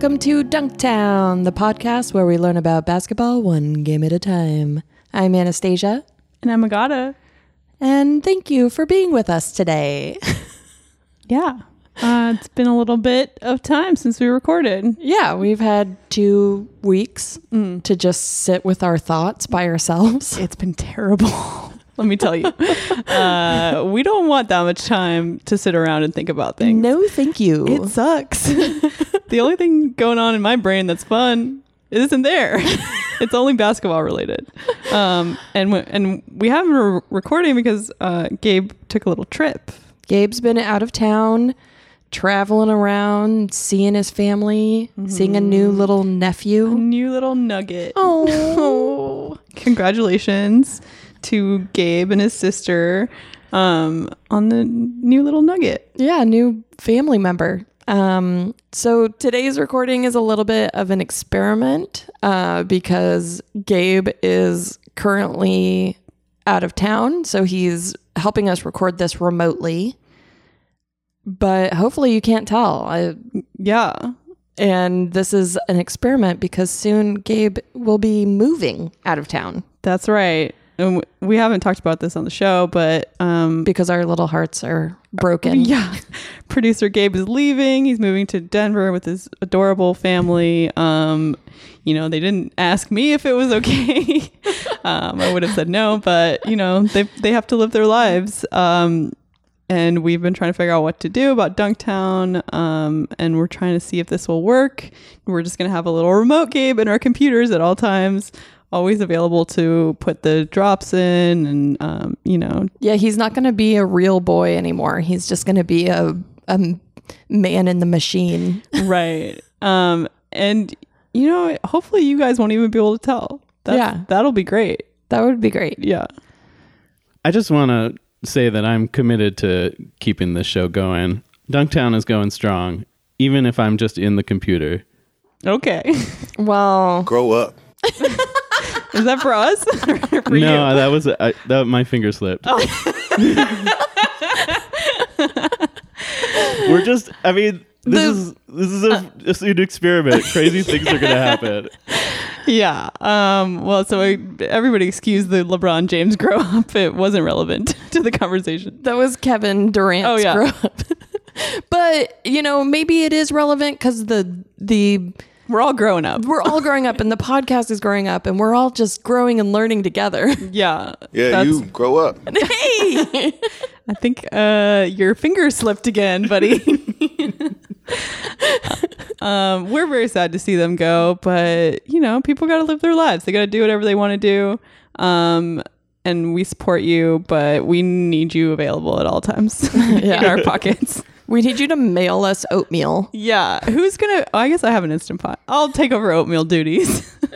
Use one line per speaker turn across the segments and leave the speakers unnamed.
Welcome to Dunktown, the podcast where we learn about basketball one game at a time. I'm Anastasia,
And I'm Agata.
and thank you for being with us today.
Yeah. Uh, it's been a little bit of time since we recorded.
yeah, we've had two weeks to just sit with our thoughts by ourselves.
It's been terrible. Let me tell you. Uh, we don't want that much time to sit around and think about things.
No, thank you.
It sucks. the only thing going on in my brain that's fun isn't there. it's only basketball related. Um, and, w- and we haven't been recording because uh, Gabe took a little trip.
Gabe's been out of town, traveling around, seeing his family, seeing a new little nephew.
New little nugget.
Oh,
congratulations to Gabe and his sister um, on the new little nugget.
yeah, new family member. Um, so today's recording is a little bit of an experiment uh, because Gabe is currently out of town, so he's helping us record this remotely. But hopefully, you can't tell. I,
Yeah.
and this is an experiment because soon Gabe will be moving out of town
That's right. And we haven't talked about this on the show, but um,
because our little hearts are broken.
yeah, producer Gabe is leaving. He's moving to Denver with his adorable family. Um, you know, they didn't ask me if it was okay. um, I would have said no, but you know, they they have to live their lives. Um, and we've been trying to figure out what to do about Dunktown. Um, and we're trying to see if this will work. We're just gonna have a little remote Gabe in our computers at all times. Always available to put the drops in, and um, you know,
Yeah, he's not going to be a real boy anymore. He's just going to be a, a man in the machine.
right um and you know hopefully you guys won't even be able to tell That's,
Yeah.
that'll be great
That would be great.
yeah
I just want to say that I'm committed to keeping this show going. Dunktown is going strong, even if I'm just in the computer.
okay
Well,
Grow up.
is that for us for
no,
you?
that was I, that my finger slipped. We're just. I mean, this
The-
is this is a, just an experiment. Crazy things are gonna happen.
yeah um well so I, everybody excuse the lebron james grow up it wasn't relevant to the conversation
that was Kevin Durant's
Oh, yeah.
grow up. but, you know, maybe it is relevant because the, the,
we're all growing up
we're all growing up and the podcast is growing up and we're all just growing and learning together.
yeah
Yeah,
That's-
you grow up.
hey!
i think uh your finger slipped again buddy um, we're very sad to see them go, but you know, people got to live their lives. They got to do whatever they want to do. Um, and we support you, but we need you available at all times in our pockets.
We need you to mail us oatmeal.
Yeah. Who's going to, oh, I guess I have an instant pot. I'll take over oatmeal duties.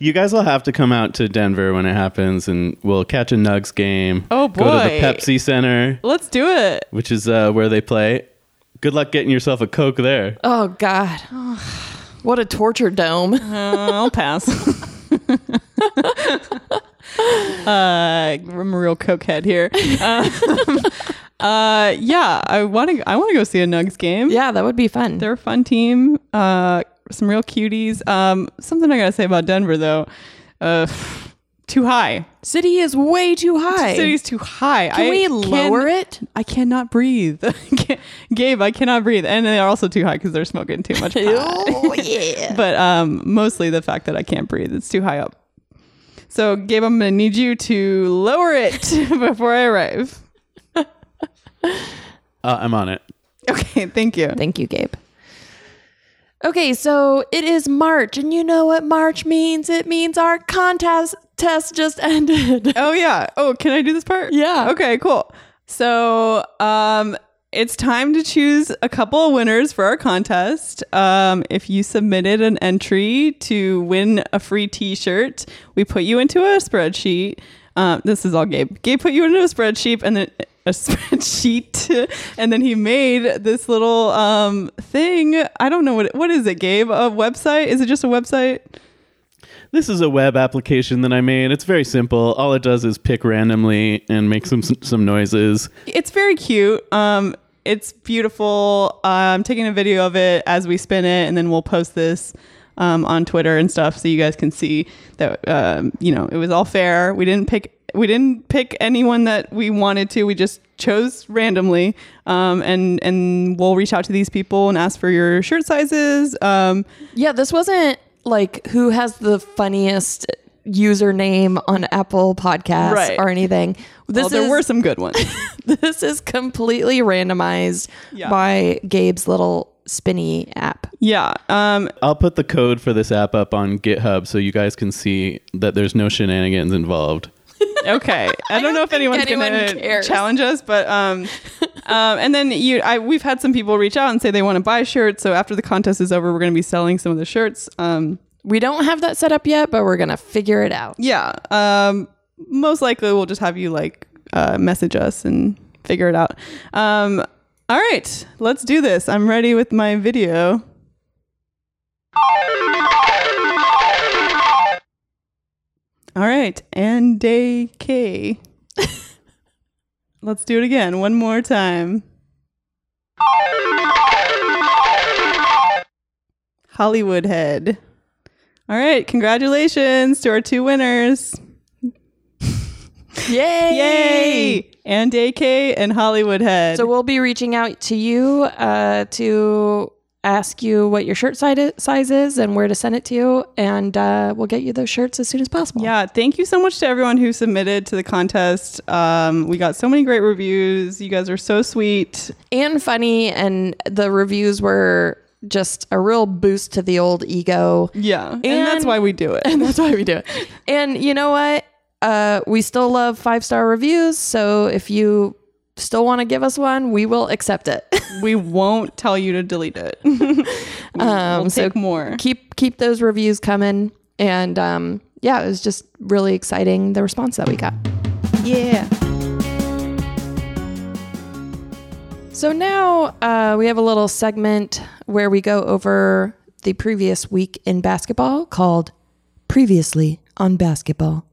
You guys will have to come out to Denver when it happens, and we'll catch a Nugs game.
Oh, boy!
Go to the Pepsi Center,
Let's do it.
which is uh, where they play. Good luck getting yourself a Coke there.
Oh, God. What a torture dome.
Uh, I'll pass. uh, I'm a real cokehead here. Um, uh, yeah, I want to. I want to go see a Nugs game.
Yeah, that would be fun.
they're a fun team. Uh, some real cuties. Um, something I gotta say about Denver though. Uh, too high.
City is way too high.
City's too high.
Can
I
we
can-
lower it?
I cannot breathe. Gabe, I cannot breathe, and they're also too high because they're smoking too much.
Oh yeah.
but um, mostly the fact that I can't breathe. It's too high up. So, Gabe, I'm gonna need you to lower it before I arrive.
Uh, I'm on it.
Okay, thank you.
Thank you, Gabe. Okay, so it is March, and you know what March means? It means our contest test just ended.
Oh yeah. Oh, can I do this part?
Yeah.
Okay, cool. So, um it's time to choose a couple of winners for our contest. Um, if you submitted an entry to win a free T-shirt, we put you into a spreadsheet. Um, this is all Gabe. Gabe put you into a spreadsheet and then a spreadsheet, and then he made this little um, thing. I don't know what what is it, Gabe? A website? Is it just a website?
This is a web application that I made. It's very simple. All it does is pick randomly and make some some noises.
It's very cute. Um, it's beautiful. Uh, I'm taking a video of it as we spin it, and then we'll post this um, on Twitter and stuff, so you guys can see that um, you know it was all fair. We didn't pick we didn't pick anyone that we wanted to. We just chose randomly, um, and and we'll reach out to these people and ask for your shirt sizes. Um,
Yeah, this wasn't like who has the funniest username on Apple Podcasts
Right.
or anything. This
well, there
is
were some good ones.
this is completely randomized
Yeah.
by Gabe's little spinny app.
Yeah. Um,
I'll put the code for this app up on GitHub so you guys can see that there's no shenanigans involved.
okay. I, don't, know if anyone's
anyone
gonna challenge us, but um, um, and then you, I, we've had some people reach out and say they want to buy shirts. So after the contest is over, we're going to be selling some of the shirts. Um,
We don't have that set up yet, but we're gonna figure it out.
yeah. Um, most likely we'll just have you like uh, message us and figure it out. Um, all right, let's do this. I'm ready with my video. All right, and day K. let's do it again one more time. Hollywood head. All right, congratulations to our two winners.
Yay!
Yay! And AK and Hollywood Head.
So we'll be reaching out to you uh, to ask you what your shirt size size is and where to send it to, you, and uh, we'll get you those shirts as soon as possible.
yeah, thank you so much to everyone who submitted to the contest. Um, we got so many great reviews. You guys are so sweet.
and funny, and the reviews were just a real boost to the old ego.
Yeah, and, that's why we do it.
and that's why we do it. And you know what? Uh, we still love five star reviews. So if you still want to give us one, we will accept it.
we won't tell you to delete it. we,
Um,
will
so
take more.
keep keep those reviews coming. And um, yeah, it was just really exciting the response that we got.
Yeah.
So now uh, we have a little segment where we go over the previous week in basketball called Previously on Basketball.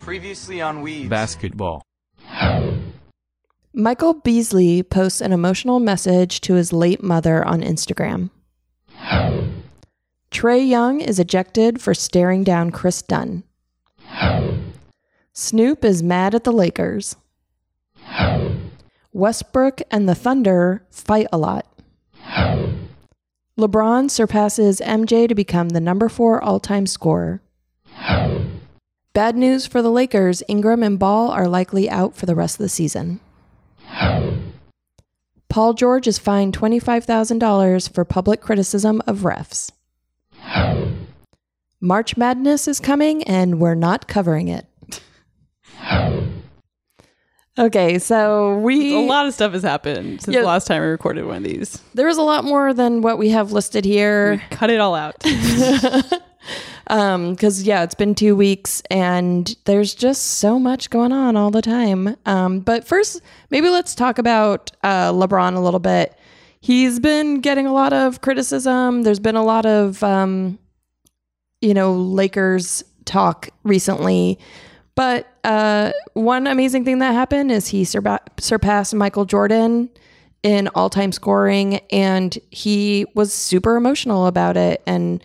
Previously on Weeds.
Basketball.
Michael Beasley posts an emotional message to his late mother on Instagram. Trae Young is ejected for staring down Kris Dunn. Snoop is mad at the Lakers. Westbrook and the Thunder fight a lot. LeBron surpasses MJ to become the number four all time scorer. Bad news for the Lakers Ingram and Ball are likely out for the rest of the season. Paul George is fined $25,000 for public criticism of refs. March Madness is coming and we're not covering it. Okay, so we
A lot of stuff has happened since
Yeah.
the last time we recorded one of these.
there was a lot more than what we have listed here.
Cut it all out.
Um, because yeah, it's been two weeks and there's just so much going on all the time. Um, but first, maybe let's talk about uh, LeBron a little bit. He's been getting a lot of criticism. There's been a lot of, um, you know, Lakers talk recently. But uh, one amazing thing that happened is he surpa- surpassed Michael Jordan in all time scoring, and he was super emotional about it. And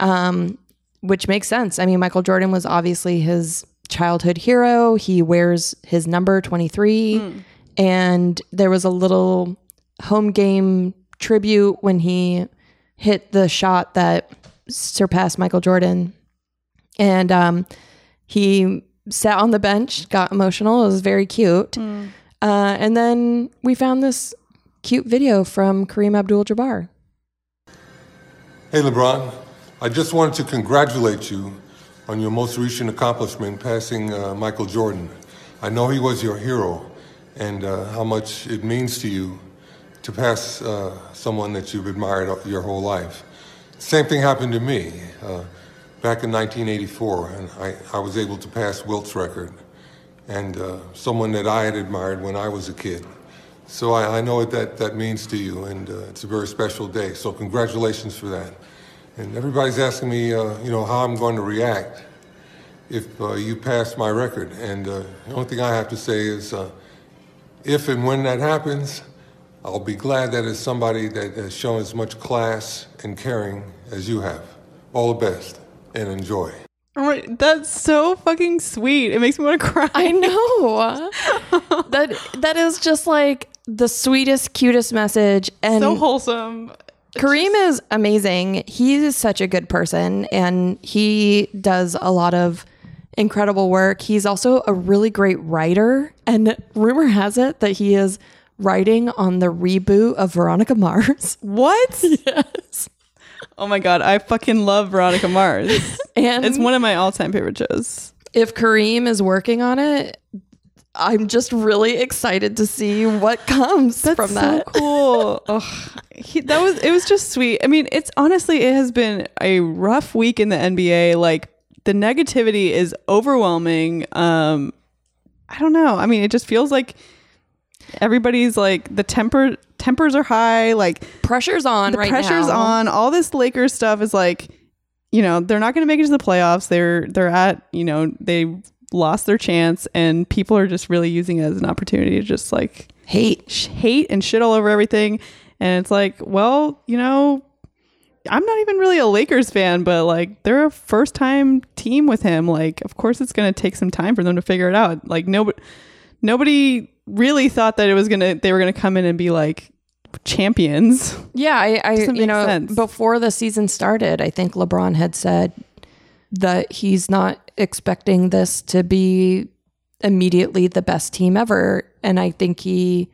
um, which makes sense. I mean, Michael Jordan was obviously his childhood hero. He wears his number 23. And there was a little home game tribute when he hit the shot that surpassed Michael Jordan. And um, he sat on the bench, got emotional. It was very cute. Uh, and then we found this cute video from Kareem Abdul Jabbar.
Hey, LeBron. I just wanted to congratulate you on your most recent accomplishment, passing uh, Michael Jordan. I know he was your hero, and uh, how much it means to you to pass uh, someone that you've admired your whole life. Same thing happened to me uh, back in 1984, and I, I was able to pass Wilt's record, and uh, someone that I had admired when I was a kid. So I, I know what that, that means to you, and uh, it's a very special day. So congratulations for that. And everybody's asking me, uh, you know, how I'm going to react if uh, you pass my record. And uh, the only thing I have to say is, uh, if and when that happens, I'll be glad that it's somebody that has shown as much class and caring as you have. All the best and enjoy.
Oh my, that's so fucking sweet. It makes me want to cry.
I know. that that is just like the sweetest, cutest message. And
so wholesome.
Kareem is amazing. He is such a good person and he does a lot of incredible work. He's also a really great writer. And rumor has it that he is writing on the reboot of Veronica Mars.
What?
Yes.
Oh my god, I fucking love Veronica Mars.
And
it's one of my all-time favorite shows.
if Kareem is working on it, I'm just really excited to see what comes
That's
from
so
that.
cool. Ugh. He, that was it was just sweet. I mean, it's honestly it has been a rough week in the NBA. Like the negativity is overwhelming. Um I don't know. I mean, it just feels like everybody's like the temper tempers are high, like
Pressure's on
the
right
pressure's
now.
on. All this Lakers stuff is like, you know, they're not going to make it to the playoffs. They're they're at, you know, they lost their chance, and people are just really using it as an opportunity to just like
Hate.
sh- hate and shit all over everything. And it's like, well, you know, I'm not even really a Lakers fan, but like they're a first time team with him. Like, of course, it's going to take some time for them to figure it out. Like, nobody, nobody really thought that it was gonna they were gonna come in and be like champions.
Yeah, I, I you know,
sense.
before the season started, I think LeBron had said that he's not expecting this to be immediately the best team ever, and I think he,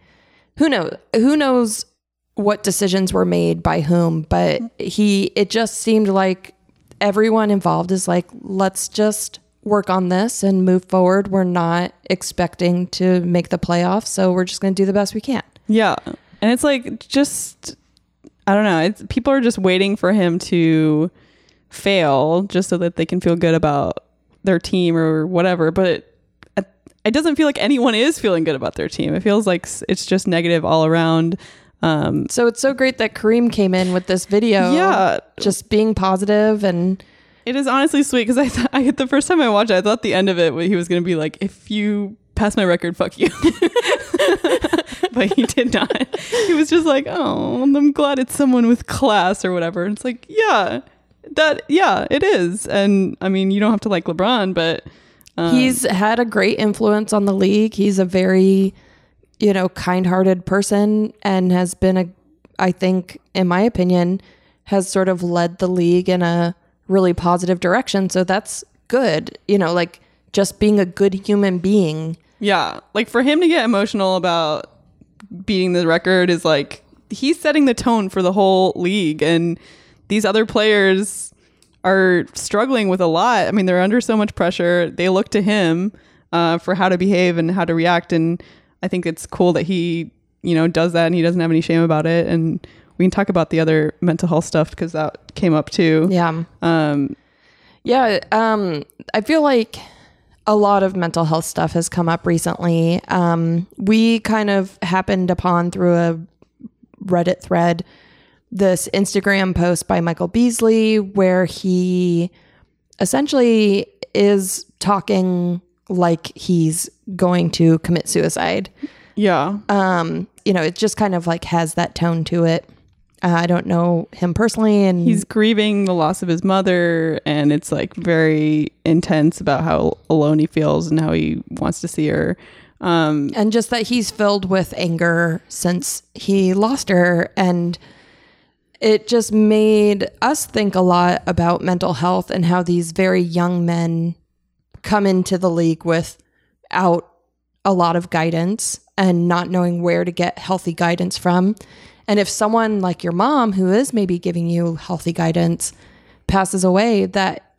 who knows, who knows what decisions were made by whom, but he, it just seemed like everyone involved is like, let's just work on this and move forward. We're not expecting to make the playoffs, so we're just going to do the best we can.
Yeah. And it's like just I don't know, it's people are just waiting for him to fail just so that they can feel good about their team or whatever, but it, it doesn't feel like anyone is feeling good about their team. It feels like it's just negative all around. Um
So it's so great that Kareem came in with this video.
Yeah.
Just being positive and
It is honestly sweet because I I the first time I watched it, I thought the end of it he was going to be like, "If you pass my record, fuck you," but he did not. He was just like, "Oh, I'm glad it's someone with class or whatever." And it's like, yeah, that yeah, it is. And I mean, you don't have to like LeBron, but um,
he's had a great influence on the league. He's a very, you know, kind-hearted person and has been a I think in my opinion has sort of led the league in a really positive direction. So that's good. You know, like just being a good human being.
Yeah, like for him to get emotional about beating the record is like he's setting the tone for the whole league, and these other players are struggling with a lot. I mean, they're under so much pressure. They look to him uh, for how to behave and how to react, and I think it's cool that he, you know, does that and he doesn't have any shame about it. And we can talk about the other mental health stuff because that came up too.
Yeah.
Um,
Yeah, um, I feel like a lot of mental health stuff has come up recently. Um, we kind of happened upon through a Reddit thread this Instagram post by Michael Beasley where he essentially is talking like he's going to commit suicide.
yeah.
Um, you know, it just kind of like has that tone to it. Uh, I don't know him personally, and
he's grieving the loss of his mother and it's like very intense about how alone he feels and how he wants to see her um
and just that he's filled with anger since he lost her and it just made us think a lot about mental health and how these very young men come into the league without a lot of guidance and not knowing where to get healthy guidance from and if someone like your mom who is maybe giving you healthy guidance passes away that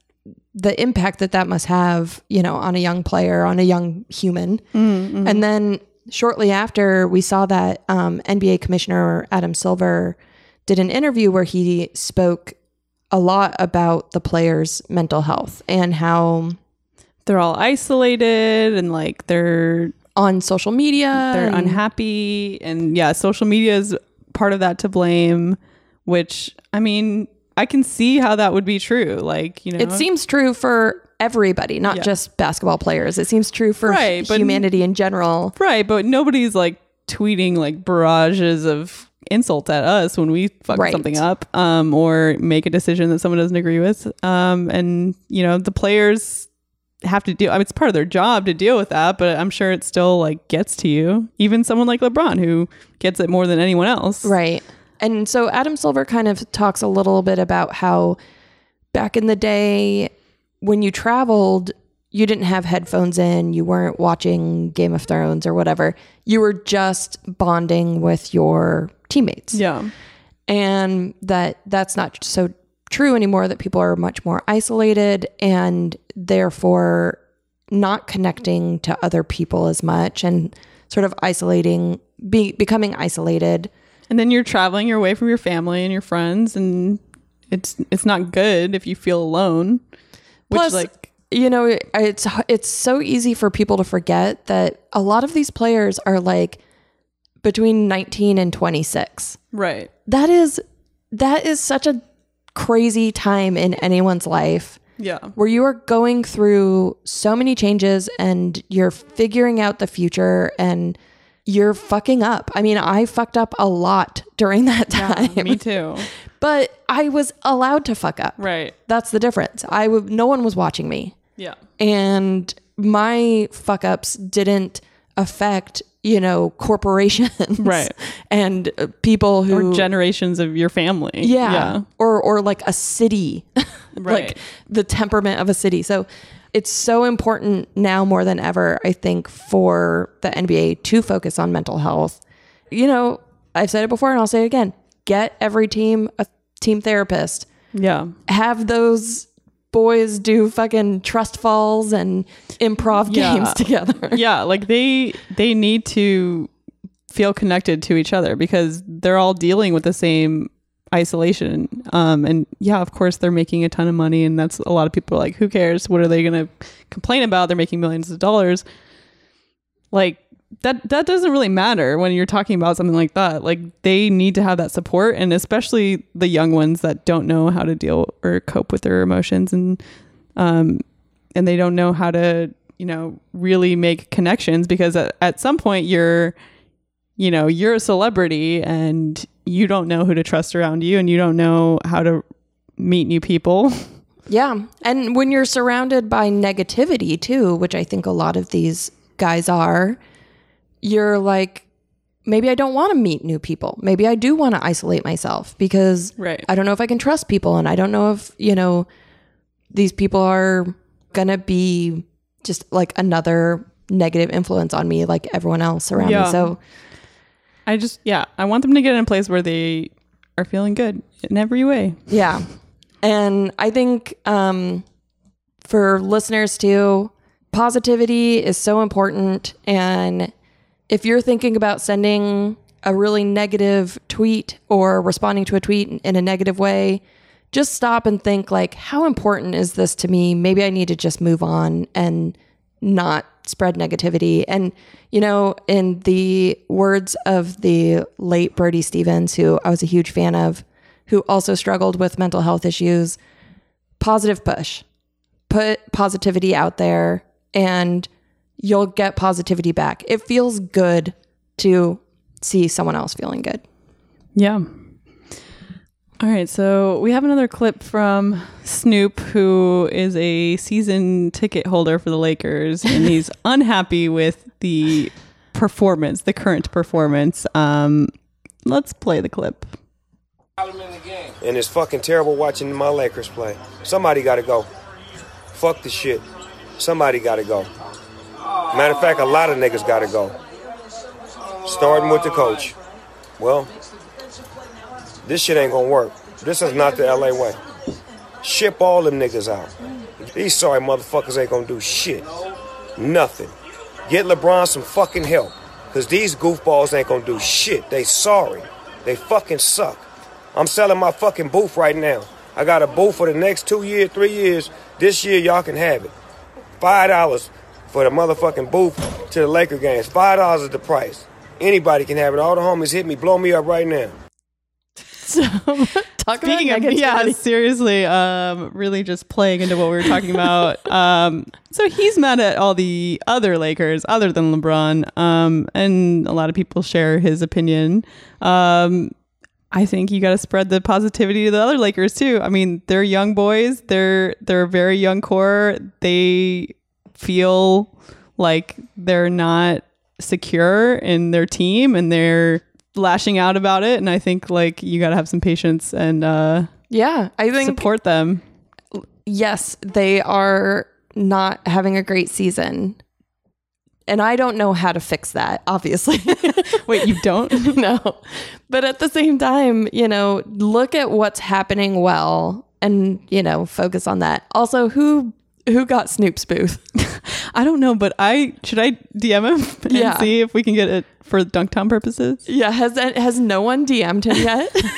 the impact that that must have, you know, on a young player, on a young human. And then shortly after, we saw that um, NBA Commissioner Adam Silver did an interview where he spoke a lot about the players' mental health and how
they're all isolated and like they're
on social media
they're
and-
unhappy and yeah social media is part of that to blame which i mean i can see how that would be true like you know
It seems true for everybody, not
Yeah.
just basketball players. It seems true for
Right, but-
humanity in general.
right but nobody's like tweeting like barrages of insults at us when we fuck
Right.
something up um, or make a decision that someone doesn't agree with. Um, and, you know, the players have to deal. I mean, it's part of their job to deal with that, but I'm sure it still like gets to you. Even someone like LeBron who gets it more than anyone else.
Right. And so Adam Silver kind of talks a little bit about how back in the day when you traveled, you didn't have headphones in, you weren't watching Game of Thrones or whatever. You were just bonding with your teammates.
Yeah.
and that that's not so true anymore that people are much more isolated and therefore not connecting to other people as much and sort of isolating be, becoming isolated
And then you're traveling, you're away from your family and your friends, and it's it's not good if you feel alone. Which
Plus,
like
you know it's it's so easy for people to forget that a lot of these players are like between 19 and 26
right.
that is that is such a crazy time in anyone's life
Yeah.
where you are going through so many changes and you're figuring out the future and you're fucking up. I mean, I fucked up a lot during that time,
Me too.
but I was allowed to fuck up.
Right.
That's the difference. I w- no one was watching me,
Yeah.
and my fuck ups didn't affect you know corporations,
Right.
and people who
Or generations of your family.
yeah.
Yeah.
Or or like a city.
Right.
like the temperament of a city. So it's so important now more than ever, I think, for the NBA to focus on mental health. You know, I've said it before and I'll say it again. Get every team a team therapist.
Yeah.
Have those boys do fucking trust falls and improv
Yeah.
games together.
Yeah. Like they they need to feel connected to each other because they're all dealing with the same isolation. Um and yeah, of course they're making a ton of money and that's a lot of people are like, who cares? What are they gonna complain about? They're making millions of dollars. Like that that doesn't really matter when you're talking about something like that. Like they need to have that support and especially the young ones that don't know how to deal or cope with their emotions and um and they don't know how to, you know, really make connections because at, at some point you're you know, you're a celebrity and you don't know who to trust around you and you don't know how to meet new people.
Yeah. And when you're surrounded by negativity too, which I think a lot of these guys are, you're like, maybe I don't want to meet new people. Maybe I do want to isolate myself because
Right.
I don't know if I can trust people and I don't know if, you know, these people are going to be just like another negative influence on me like everyone else around
Yeah.
me. So,
I just yeah, I want them to get in a place where they are feeling good in every way.
Yeah. And I think um, for listeners too, positivity is so important. And if you're thinking about sending a really negative tweet or responding to a tweet in a negative way, just stop and think like, how important is this to me? Maybe I need to just move on and not spread negativity. And, you know, in the words of the late Brody Stevens, who I was a huge fan of, who also struggled with mental health issues, positive push. Put positivity out there and you'll get positivity back. It feels good to see someone else feeling good.
Yeah. All right, so we have another clip from Snoop, who is a season ticket holder for the Lakers, and he's unhappy with the performance, the current performance. Um, let's play the clip.
And it's fucking terrible watching my Lakers play. Somebody got to go. Fuck the shit. Somebody got to go. Matter of fact, a lot of niggas got to go. Starting with the coach. Well, this shit ain't gonna work. This is not the LA way. Ship all them niggas out. These sorry motherfuckers ain't gonna do shit. Nothing. Get LeBron some fucking help. Cause these goofballs ain't gonna do shit. They sorry. They fucking suck. I'm selling my fucking booth right now. I got a booth for the next two years, three years. This year y'all can have it. Five dollars for the motherfucking booth to the Laker games. Five dollars is the price. Anybody can have it. All the homies hit me, blow me up right now.
So talk
Speaking
about
of yeah, seriously, um, really just playing into what we were talking about. Um, so he's mad at all the other Lakers other than LeBron, um, and a lot of people share his opinion. Um, I think you got to spread the positivity to the other Lakers too. I mean, they're young boys. They're they're a very young core. They feel like they're not secure in their team, and they're lashing out about it. And I think like you got to have some patience and uh,
yeah, I think
support them.
yes, they are not having a great season. And I don't know how to fix that, obviously.
Wait, you don't?
no. But at the same time, you know, look at what's happening well and, you know, focus on that. Also, who who got Snoop's booth?
I don't know, but I should I DM him and
Yeah.
see if we can get it for Dunktown purposes.
yeah, has has no one DM'd him yet?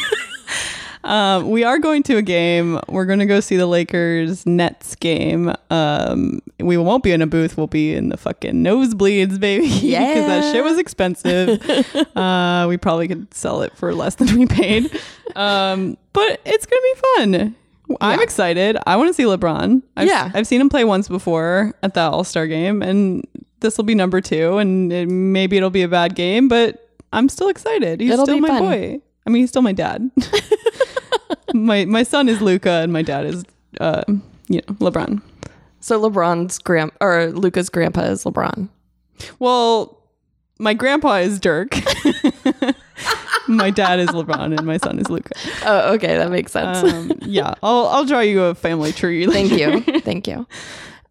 Um, we are going to a game. We're going to go see the Lakers Nets game. Um, we won't be in a booth. We'll be in the fucking nosebleeds, baby. Yeah, because that shit was expensive. uh, we probably could sell it for less than we paid. Um, but it's gonna be fun. I'm
Yeah.
excited. I want to see LeBron. I've,
Yeah.
I've seen him play once before at the All Star game, and this will be number two. And it, maybe it'll be a bad game, but I'm still excited. He's
It'll
still my
fun.
boy. I mean, he's still my dad. my my son is Luka, and my dad is uh, you know LeBron.
so LeBron's grand or Luka's grandpa is LeBron.
Well, my grandpa is Dirk. my dad is LeBron, and my son is Luka.
Oh, okay, that makes sense.
Um, yeah, I'll I'll draw you a family tree.
Thank
later.
you. Thank you.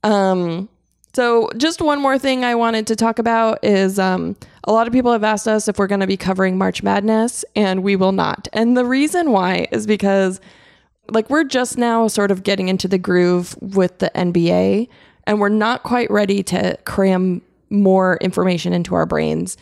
Um, so just one more thing I wanted to talk about is um, a lot of people have asked us if we're going to be covering March Madness, and we will not. And the reason why is because like we're just now sort of getting into the groove with the NBA, and we're not quite ready to cram more information into our brains.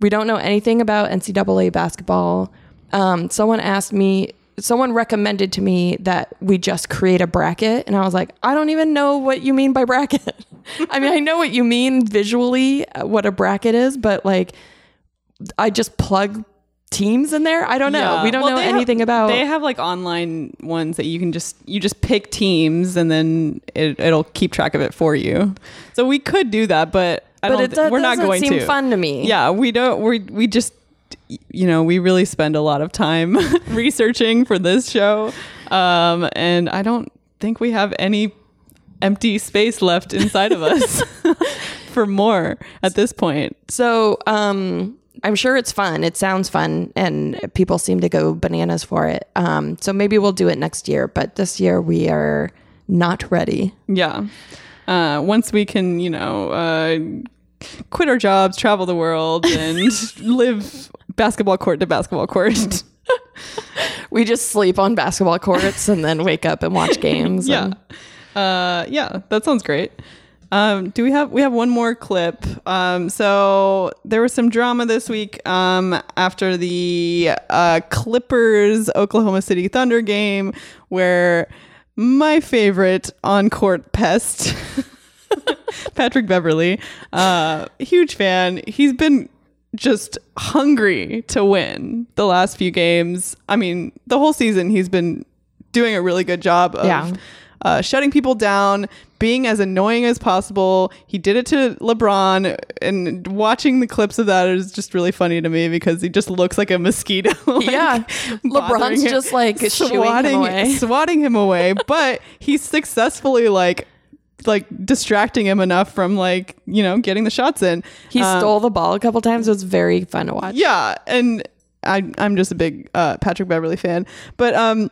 We don't know anything about NCAA basketball. Um, someone asked me, someone recommended to me that we just create a bracket, and I was like, I don't even know what you mean by bracket. I mean, I know what you mean visually, uh, what a bracket is, but like, I just plug teams in there. I don't know.
Yeah.
We don't
Well,
know
they have-
anything about.
They have like online ones that you can just you just pick teams and then it, it'll keep track of it for you. So we could do that, but I
but
don't.
it do-
we're not going
seem
to.
fun to me.
Yeah, we don't. We we just you know we really spend a lot of time researching for this show, um, and I don't think we have any empty space left inside of us for more at this point.
So um, I'm sure it's fun. It sounds fun, and people seem to go bananas for it. Um, so maybe we'll do it next year. But this year we are not ready.
Yeah. Uh, once we can, you know, uh, quit our jobs, travel the world, and live basketball court to basketball court.
We just sleep on basketball courts and then wake up and watch games.
yeah. Uh, yeah, that sounds great. Um, do we have we have one more clip? Um, so there was some drama this week um, after the uh, Clippers Oklahoma City Thunder game, where my favorite on court pest, Patrick Beverley, uh, huge fan. He's been just hungry to win the last few games. I mean, the whole season he's been doing a really good job of
Yeah.
uh, shutting people down, being as annoying as possible. He did it to LeBron, and watching the clips of that is just really funny to me because he just looks like a mosquito. like,
Yeah. LeBron's
him,
just, like, shooing him away.
swatting him away. But he's successfully like like distracting him enough from like you know getting the shots in.
He
Um,
stole the ball a couple times. It was very fun to watch.
yeah, and I I'm just a big uh, Patrick Beverley fan, but um,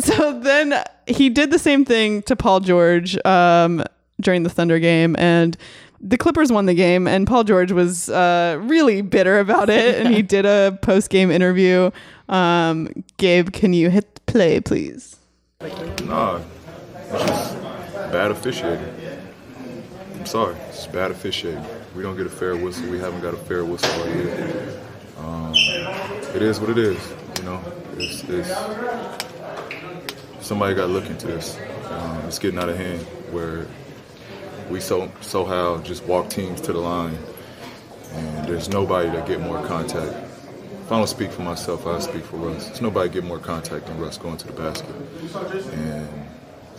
so then he did the same thing to Paul George um during the Thunder game, and the Clippers won the game, and Paul George was uh really bitter about it, and he did a post game interview. Um, Gabe, can you hit play, please?
Nah, it's just bad officiating. I'm sorry, it's bad officiating. We don't get a fair whistle. We haven't got a fair whistle all year. Um, it is what it is. You know, it's, it's somebody got to look into this. Um, it's getting out of hand where we so somehow just walk teams to the line, and there's nobody that get more contact if I don't speak for myself, I speak for Russ. There's nobody get more contact than Russ going to the basket, and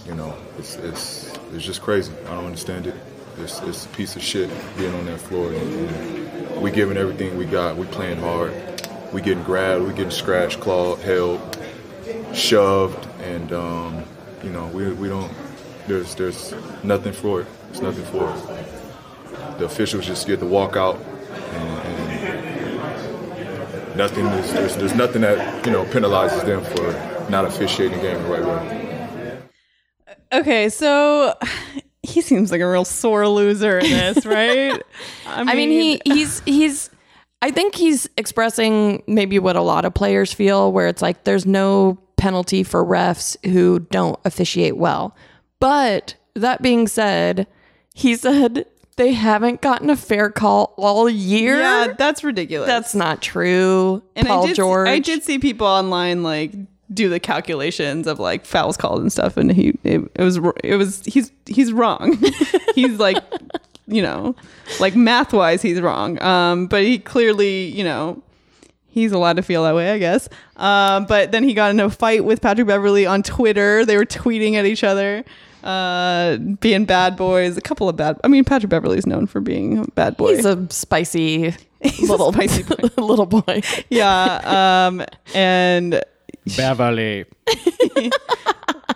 you know, it's it's it's just crazy. I don't understand it. It's, it's a piece of shit being on that floor. And, we giving everything we got. We playing hard. We getting grabbed. We getting scratched, clawed, held, shoved, and um, you know, we we don't. There's there's nothing for it. There's nothing for it. The officials just get to walk out, and, and nothing. Is, there's there's nothing that you know penalizes them for not officiating the game the right way.
Okay, so he seems like a real sore loser in this, right?
I mean, he he's he's I think he's expressing maybe what a lot of players feel where it's like there's no penalty for refs who don't officiate well. But that being said, he said they haven't gotten a fair call all year.
yeah, that's ridiculous.
That's not true.
and
Paul
I did,
George.
I did see people online like do the calculations of like fouls called and stuff, and he it, it was it was he's he's wrong. he's like you know like math wise he's wrong. Um, but he clearly you know he's allowed to feel that way, I guess. Um, but then he got in a fight with Patrick Beverley on Twitter. They were tweeting at each other, uh, being bad boys. A couple of bad. I mean, Patrick Beverley's known for being a bad boy.
He's a spicy
He's a
little
spicy boy.
little boy.
yeah. Um, and
Beverley.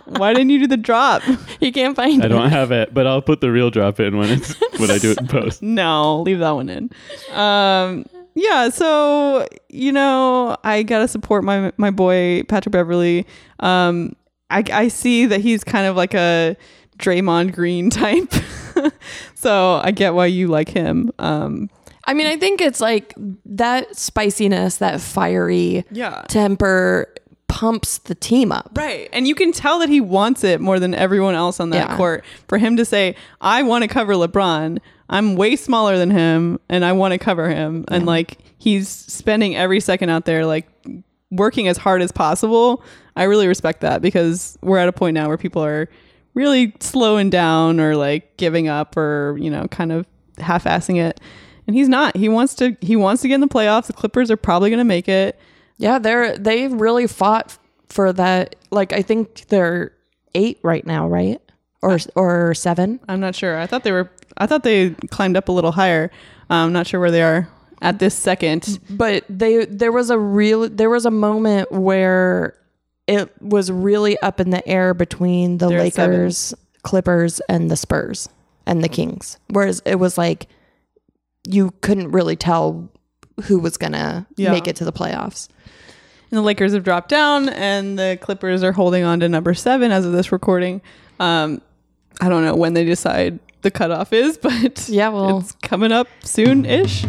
why didn't you do the drop?
You can't find
I
it.
I don't have it, but I'll put the real drop in when it's when I do it in post.
No, leave that one in. Um, yeah, so you know, I gotta support my my boy Patrick Beverley. Um, I I see that he's kind of like a Draymond Green type, so I get why you like him. Um,
I mean, I think it's like that spiciness, that fiery
Yeah.
temper pumps the team up.
Right. And you can tell that he wants it more than everyone else on that
Yeah.
court. For him to say, I want to cover LeBron, I'm way smaller than him and I want to cover him. And like he's spending every second out there, like working as hard as possible. I really respect that because we're at a point now where people are really slowing down or like giving up or, you know, kind of half assing it. And he's not. He wants to he wants to get in the playoffs. The Clippers are probably gonna make it.
Yeah, they're they really fought for that. Like I think they're eight right now, right? Or or seven.
I'm not sure. I thought they were. I thought they climbed up a little higher. I'm not sure where they are at this second.
But they there was a real there was a moment where it was really up in the air between the
They're at seven.
Lakers, Clippers, and the Spurs and the Kings. Whereas it was like you couldn't really tell who was gonna
Yeah.
make it to the playoffs.
And the Lakers have dropped down, and the Clippers are holding on to number seven as of this recording. Um, I don't know when they decide the cutoff is, but
Yeah, well-
it's coming up soon ish.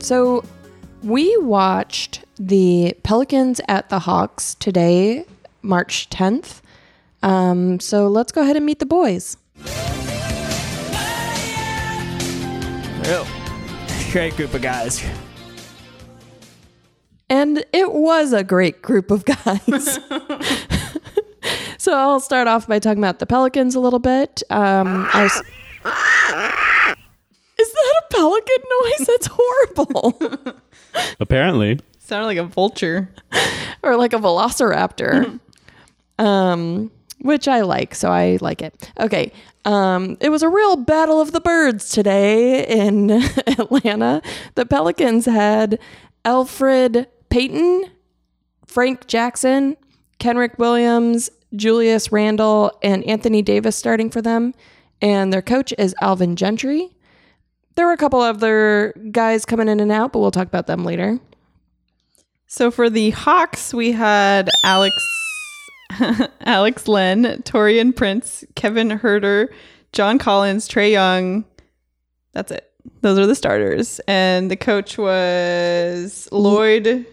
So we watched the Pelicans at the Hawks today, March 10th. Um, so let's go ahead and meet the boys.
Real great group of guys.
And it was a great group of guys. so I'll start off by talking about the Pelicans a little bit. Um, I was- Is that a pelican noise? That's horrible.
Apparently,
Sounded like a vulture.
or like a velociraptor. um, which I like, so I like it. Okay. Um, it was a real battle of the birds today in Atlanta. The Pelicans had Elfrid Payton, Frank Jackson, Kenrich Williams, Julius Randle, and Anthony Davis starting for them. And their coach is Alvin Gentry. There were a couple other guys coming in and out, but we'll talk about them later.
So for the Hawks, we had Alex Alex Len, Taurean Prince, Kevin Huerter, John Collins, Trae Young. That's it. Those are the starters. And the coach was Lloyd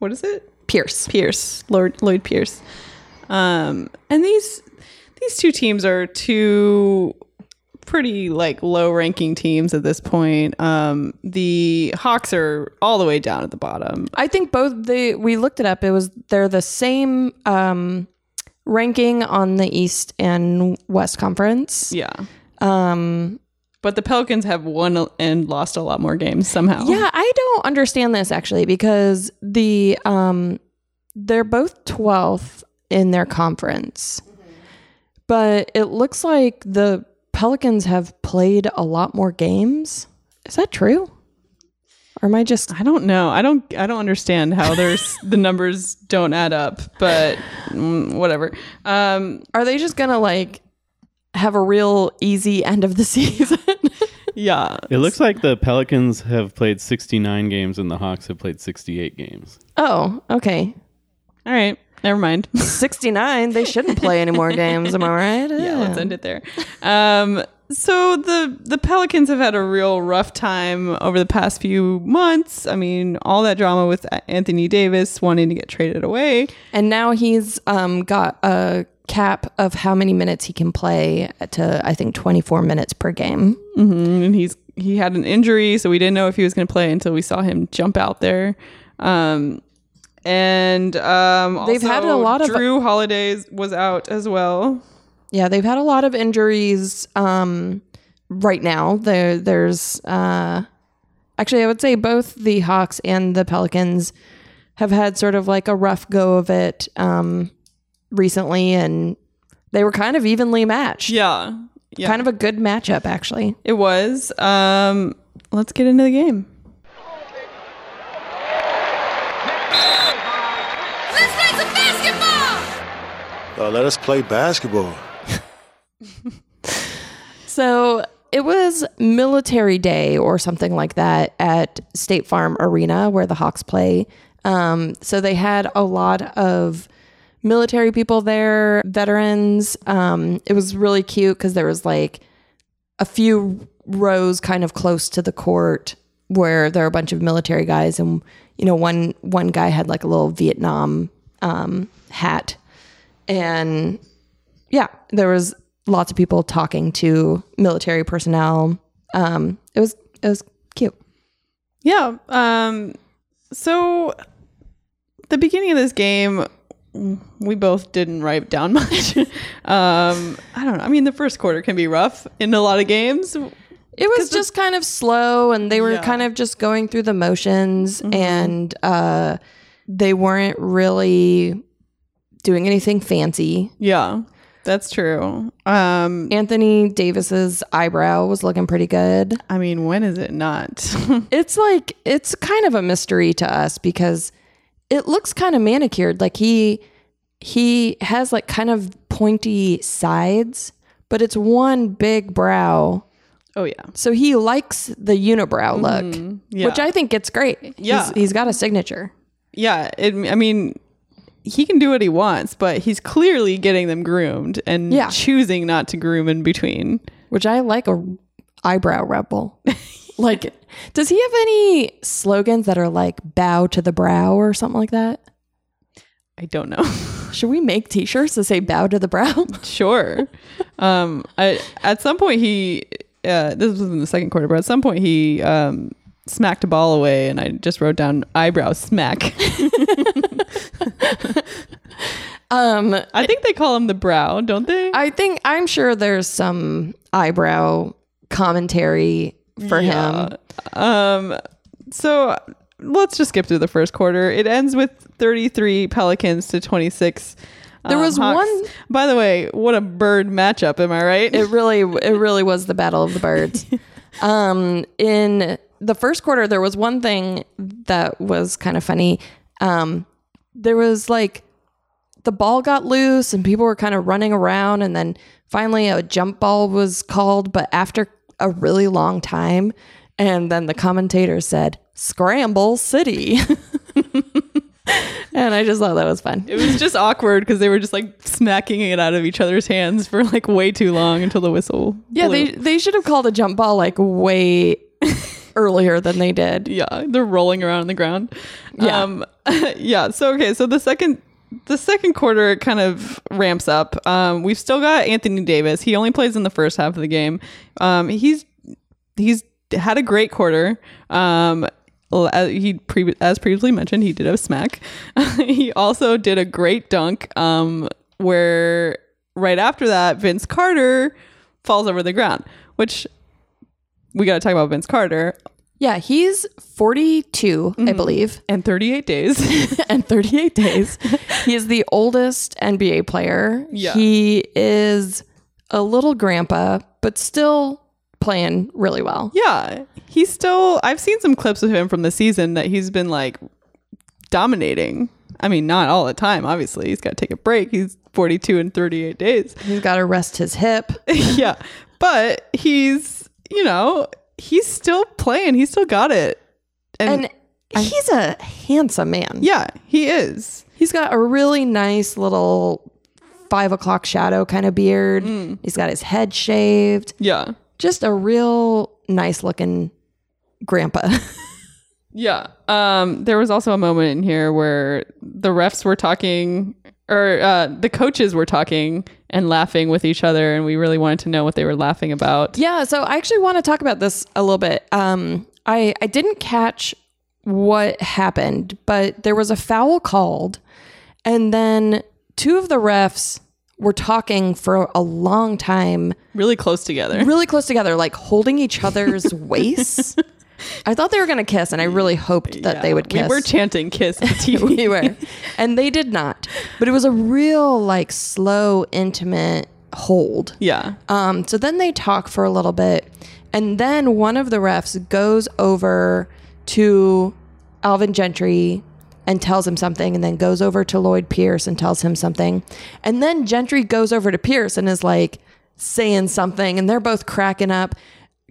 what is it?
Pierce.
Pierce. Lord Lloyd Pierce. Um and these these two teams are two pretty like low ranking teams at this point. Um the Hawks are all the way down at the bottom.
I think both they we looked it up. It was they're the same um, ranking on the East and West Conference.
Yeah.
Um,
but the Pelicans have won and lost a lot more games somehow.
Yeah, I don't understand this actually because the um they're both 12th in their conference. But it looks like the Pelicans have played a lot more games. Is that true? Or am I just
I don't know. I don't. I don't understand how there's the numbers don't add up. But mm, whatever. Um,
are they just going to like have a real easy end of the season?
yeah.
It looks like the Pelicans have played 69 games and the Hawks have played 68 games.
oh, okay.
All right. Never mind.
69, they shouldn't play any more games, am I right?
yeah, let's end it there. Um, so the the Pelicans have had a real rough time over the past few months. I mean, all that drama with Anthony Davis wanting to get traded away.
And now he's um, got a cap of how many minutes he can play to I think 24 minutes per game.
Mm-hmm. And he's he had an injury, so we didn't know if he was going to play until we saw him jump out there. Um, and um,
They've had a lot of-
Jrue Holidays was out as well.
Yeah, they've had a lot of injuries um, right now. There, there's uh, actually, I would say both the Hawks and the Pelicans have had sort of like a rough go of it um, recently, and they were kind of evenly matched.
Yeah, yeah,
Kind of a good matchup, actually.
it was. Um, let's get into the game.
Uh, let us play basketball.
So it was Military Day or something like that at State Farm Arena where the Hawks play. Um, so they had a lot of military people there, veterans. Um, it was really cute because there was like a few rows kind of close to the court where there are a bunch of military guys, and you know one one guy had like a little Vietnam um, hat, and yeah, there was lots of people talking to military personnel. Um, it was it was cute.
Yeah. Um, so the beginning of this game, we both didn't write down much. um, I don't know. I mean, the first quarter can be rough in a lot of games.
It was just kind of slow, and they were
Yeah. Mm-hmm.
kind of just going through the motions, and uh, they weren't really doing anything fancy.
Yeah, that's true. Um,
Anthony Davis's eyebrow was looking pretty good.
I mean, when is it not?
It's like it's kind of a mystery to us because it looks kind of manicured. Like he he has like kind of pointy sides, but it's one big brow.
oh yeah.
So he likes the unibrow look,
yeah.
which I think it's great.
Yeah.
he's, he's got a signature.
Yeah. It, I mean, he can do what he wants, but he's clearly getting them groomed and
Yeah.
choosing not to groom in between.
which I like a eyebrow rebel. like, does he have any slogans that are like "bow to the brow" or something like that?
I don't know.
Should we make T-shirts that say "bow to the brow"?
sure. Um, I, at some point he, uh, this was in the second quarter, but at some point he um, smacked a ball away, and I just wrote down eyebrow smack.
um,
I think they call him the brow, don't they?
I think I'm sure there's some eyebrow commentary for him.
Um, so let's just skip through the first quarter. It ends with 33 Pelicans to 26.
There
um,
was
Hawks.
one-
By the way, what a bird matchup, am I right?
It really, it really was the battle of the birds. um, in the first quarter, there was one thing that was kind of funny. Um, there was like the ball got loose and people were kind of running around, and then finally a jump ball was called, but after a really long time, and then the commentator said, "Scramble City." And I just thought that was fun.
it was just awkward because they were just like smacking it out of each other's hands for like way too long until the whistle.
Yeah,
blew.
they they should have called a jump ball like way earlier than they did.
yeah they're rolling around on the ground.
Yeah.
um yeah so okay so the second the second quarter kind of ramps up. Um we've still got anthony davis. He only plays in the first half of the game. Um he's he's had a great quarter. Um as he pre- as previously mentioned he did a smack. He also did a great dunk um where right after that vince carter falls over the ground which we got to talk about Vince Carter
Yeah, he's 42, I mm-hmm. believe,
and 38 days.
and 38 days. He is the oldest NBA player.
Yeah.
He is a little grandpa, but still playing really well.
yeah, he's still. I've seen some clips of him from the season that he's been like dominating. I mean, not all the time. Obviously, he's got to take a break. He's 42 and 38 days.
He's got to rest his hip.
yeah, but he's you know he's still playing. He's still got it.
And he's a handsome man.
Yeah, he is.
He's got a really nice little five o'clock shadow kind of beard. He's got his head shaved.
Yeah.
Just a real nice looking grandpa.
Yeah. Um, there was also a moment in here where the refs were talking, or uh, the coaches were talking and laughing with each other, and we really wanted to know what they were laughing about.
yeah, so I actually want to talk about this a little bit. Um, I I didn't catch what happened, but there was a foul called, and then two of the refs were talking for a long time,
Really close together.
really close together, like holding each other's waists. I thought they were going to kiss, and I really hoped that they would kiss.
We were chanting "kiss" at the TV.
we were. And they did not. But it was a real, like, slow, intimate hold.
Yeah.
Um, so then they talk for a little bit. And then one of the refs goes over to Alvin Gentry and tells him something, and then goes over to Lloyd Pierce and tells him something. And then Gentry goes over to Pierce and is like saying something, and they're both cracking up.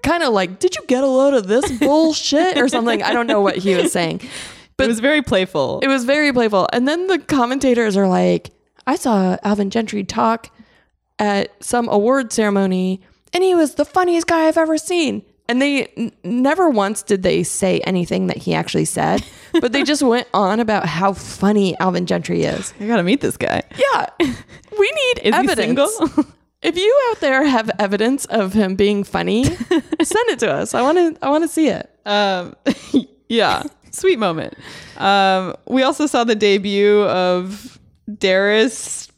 Kind of like, did you get a load of this bullshit or something? I don't know what he was saying.
But it was very playful.
It was very playful. And then the commentators are like, I saw Alvin Gentry talk at some award ceremony and he was the funniest guy I've ever seen. And they n- never once did they say anything that he actually said, but they just went on about how funny Alvin Gentry is.
I gotta meet this guy.
Yeah. We need
Is
evidence. If you out there have evidence of him being funny, send it to us. I want to I want to see it.
Um, yeah, sweet moment. Um, we also saw the debut of Darius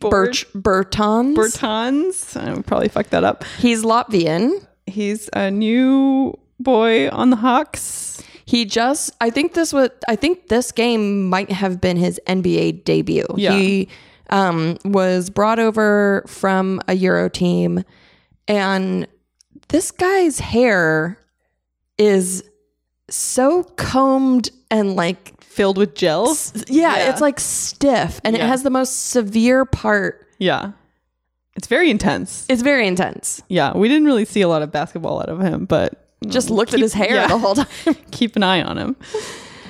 Birch Bertans.
Bertans. I probably fucked that up.
He's Latvian.
He's a new boy on the Hawks.
He just I think this was I think this game might have been his NBA debut.
Yeah.
He um, was brought over from a Euro team and this guy's hair is so combed and like
Filled with gel.
yeah,
Yeah.
it's like stiff and it has the most severe part.
Yeah. It's very intense.
It's very intense.
Yeah, we didn't really see a lot of basketball out of him, but
Just looked at his hair
yeah.
the whole time.
keep an eye on him.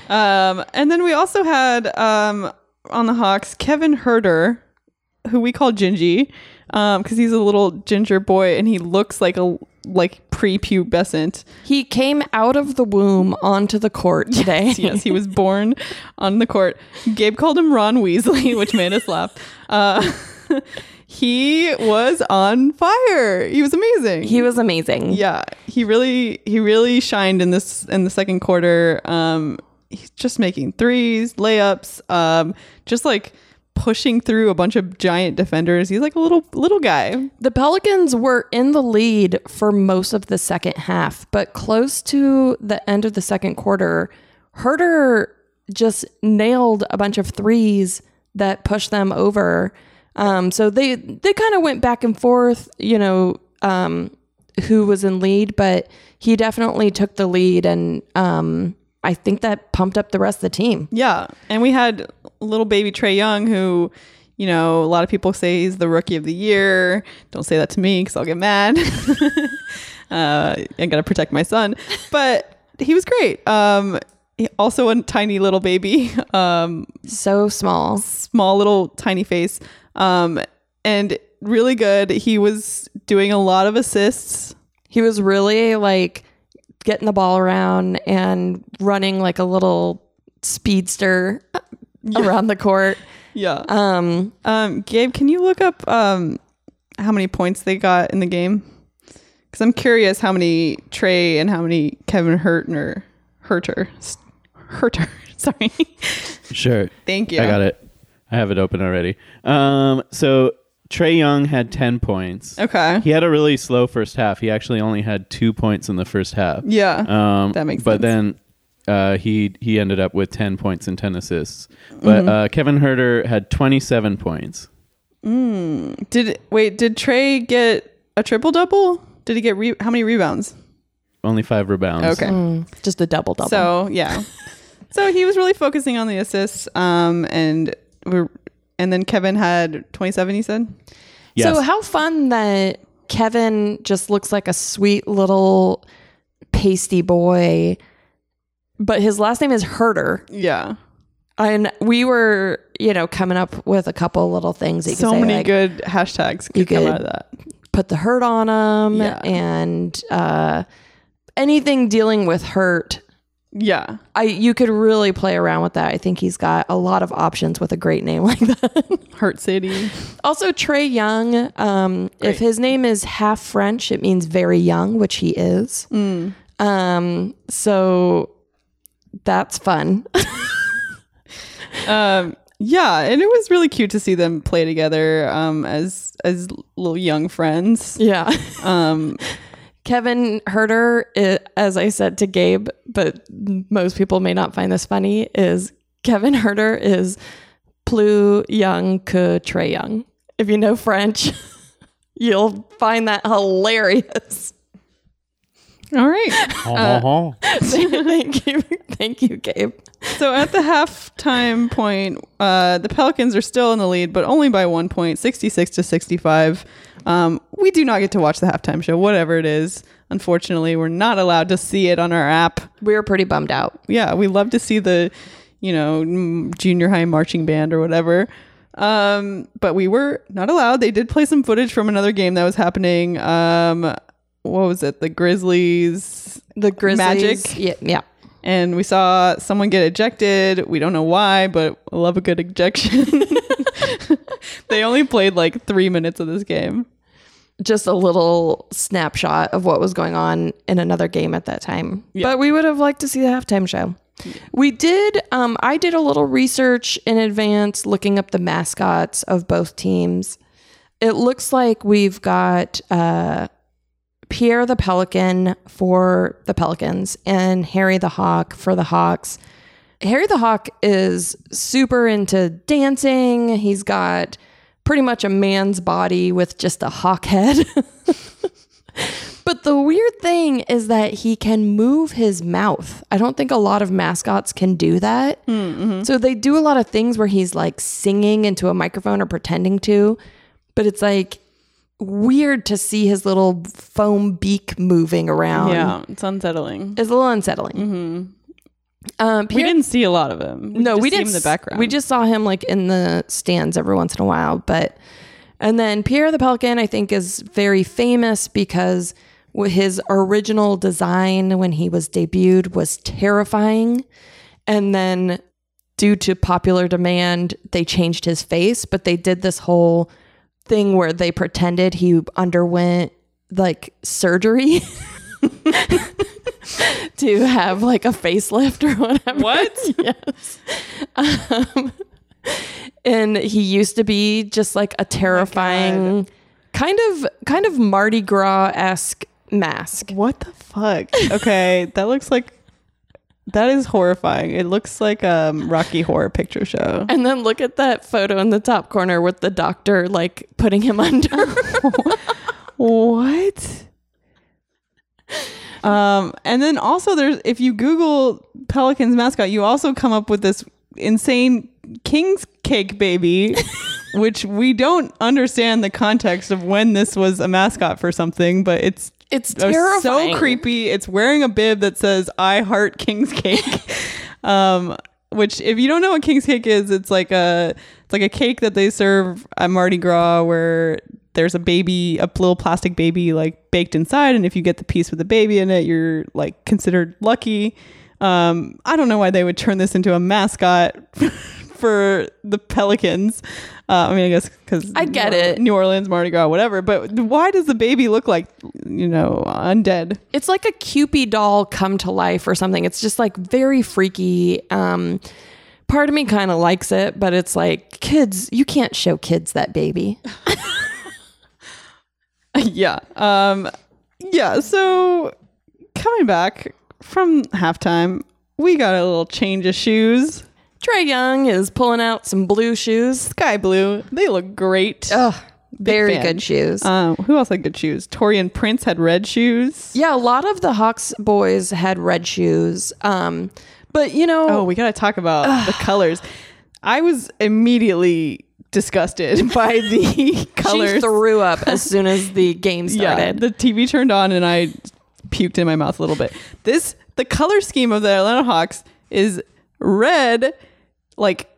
Um, and then we also had um, on the Hawks Kevin Huerter, who we call Gingy, because he's a little ginger boy and he looks like a like prepubescent.
He came out of the womb onto the court today.
yes, he was born on the court. Gabe called him Ron Weasley, which made us laugh. Uh, he was on fire. He was amazing.
He was amazing.
yeah, he really he really shined in this in the second quarter. Um, he's just making threes, layups, um, just like pushing through a bunch of giant defenders. He's like a little little guy.
The Pelicans were in the lead for most of the second half, but close to the end of the second quarter, Huerter just nailed a bunch of threes that pushed them over. Um, so they they kind of went back and forth, you know, um, who was in lead, but he definitely took the lead, and um, I think that pumped up the rest of the team.
Yeah, and we had little baby Trae Young, who, you know, a lot of people say he's the rookie of the year. Don't say that to me because I'll get mad. uh, I gotta protect my son, but he was great. Um, he- also a tiny little baby, um,
So small.
small little tiny face, um, and really good. He was doing a lot of assists.
He was really like getting the ball around and running like a little speedster around the court.
Yeah.
Um,
Um, Gabe, can you look up um, how many points they got in the game? Because I'm curious how many Trae and how many Kevin Huerter, Huerter, Huerter. Sorry.
Sure.
Thank you.
I got it. I have it open already. Um, so Trae Young had 10 points.
Okay.
He had a really slow first half. He actually only had two points in the first half.
Yeah,
Um,
that makes
But
sense.
then uh, he he ended up with 10 points and 10 assists. But
Mm-hmm.
uh, Kevin Huerter had 27 points.
Did wait? Did Trae get a triple double? Did he get re- how many rebounds?
Only five rebounds.
Okay.
Mm, just a double double.
So yeah, so he was really focusing on the assists. Um, and we're and then Kevin had twenty seven. He said.
Yes.
So how fun that Kevin just looks like a sweet little pasty boy, but his last name is Huerter.
Yeah.
And we were, you know, coming up with a couple little things that you
So
could say,
many
like,
good hashtags could
you
come
could-
out of that.
put the hurt on him
Yeah.
and uh, anything dealing with hurt.
Yeah.
I you could really play around with that. I think he's got a lot of options with a great name like that.
Heart City.
also, Trae Young. Um, if his name is half French, it means very young, which he is. Um, so that's fun.
Um, yeah, and it was really cute to see them play together um, as as little young friends.
yeah.
Um,
Kevin Huerter, i as I said to Gabe, but most people may not find this funny, is Kevin Huerter is plus young que Trae Young. If you know French, you'll find that hilarious.
All right.
Oh,
Thank you. Thank you, Gabe.
So at the halftime point, uh, the Pelicans are still in the lead, but only by one point, 66 to 65. Um, we do not get to watch the halftime show, whatever it is. Unfortunately, we're not allowed to see it on our app.
We were pretty bummed out.
Yeah, we love to see the, you know, junior high marching band or whatever. Um, but we were not allowed. They did play some footage from another game that was happening. Um, what was it? The Grizzlies
The Grizzlies.
Magic?
Yeah. yeah.
and we saw someone get ejected. We don't know why, but I love a good ejection. they only played like three minutes of this game.
just a little snapshot of what was going on in another game at that time.
Yeah.
But we would have liked to see the halftime show. We did, um, I did a little research in advance looking up the mascots of both teams. It looks like we've got uh, Pierre the Pelican for the Pelicans and Harry the Hawk for the Hawks. Harry the Hawk is super into dancing. He's got pretty much a man's body with just a hawk head. but the weird thing is that he can move his mouth. I don't think a lot of mascots can do that. Hmm, mm-hmm. So they do a lot of things where he's like singing into a microphone or pretending to, but it's like weird to see his little foam beak moving around.
yeah, it's unsettling.
It's a little unsettling. Um,
We didn't see a lot of him. We
no, we didn't.
him in the background.
We just saw him like in the stands every once in a while. But and then Pierre the Pelican, I think, is very famous because his original design when he was debuted was terrifying, and then due to popular demand, they changed his face. But they did this whole thing where they pretended he underwent like surgery. to have like a facelift or whatever.
What?
yes. Um, and he used to be just like a terrifying, kind of kind of Mardi Gras esque mask.
What the fuck? Okay, that looks like that is horrifying. It looks like a um, Rocky Horror Picture Show.
And then look at that photo in the top corner with the doctor like putting him under.
What? Um, and then also there's if you Google Pelicans mascot, you also come up with this insane King's Cake baby, which we don't understand the context of when this was a mascot for something, but it's
It's terrifying.
so creepy. It's wearing a bib that says "I heart King's Cake." um, which, if you don't know what King's Cake is, it's like a it's like a cake that they serve at Mardi Gras where there's a baby, a little plastic baby like baked inside, and if you get the piece with the baby in it, you're like considered lucky. Um, I don't know why they would turn this into a mascot for the Pelicans. Uh, I mean, I guess because
I get it.
New Orleans, Mardi Gras, whatever. But why does the baby look like, you know, undead?
it's like a Cupid doll come to life or something. It's just like very freaky. Um, part of me kind of likes it, but it's like kids, you can't show kids that baby.
yeah. Um yeah, so coming back from halftime, we got a little change of shoes.
Trae Young is pulling out some blue shoes.
Sky blue. They look great.
Ugh, very
fan.
good shoes.
Um, who else had good shoes? Taurean Prince had red shoes.
yeah, a lot of the Hawks boys had red shoes. Um, but you know,
Oh, we got to talk about the colors. I was immediately disgusted by the colors.
she threw up as soon as the game
yeah,
started.
the TV turned on and I puked in my mouth a little bit. This the color scheme of the Atlanta Hawks is red, like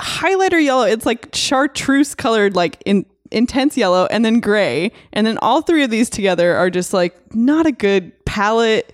highlighter yellow. It's like chartreuse colored, like in intense yellow, and then gray, and then all three of these together are just like not a good palette.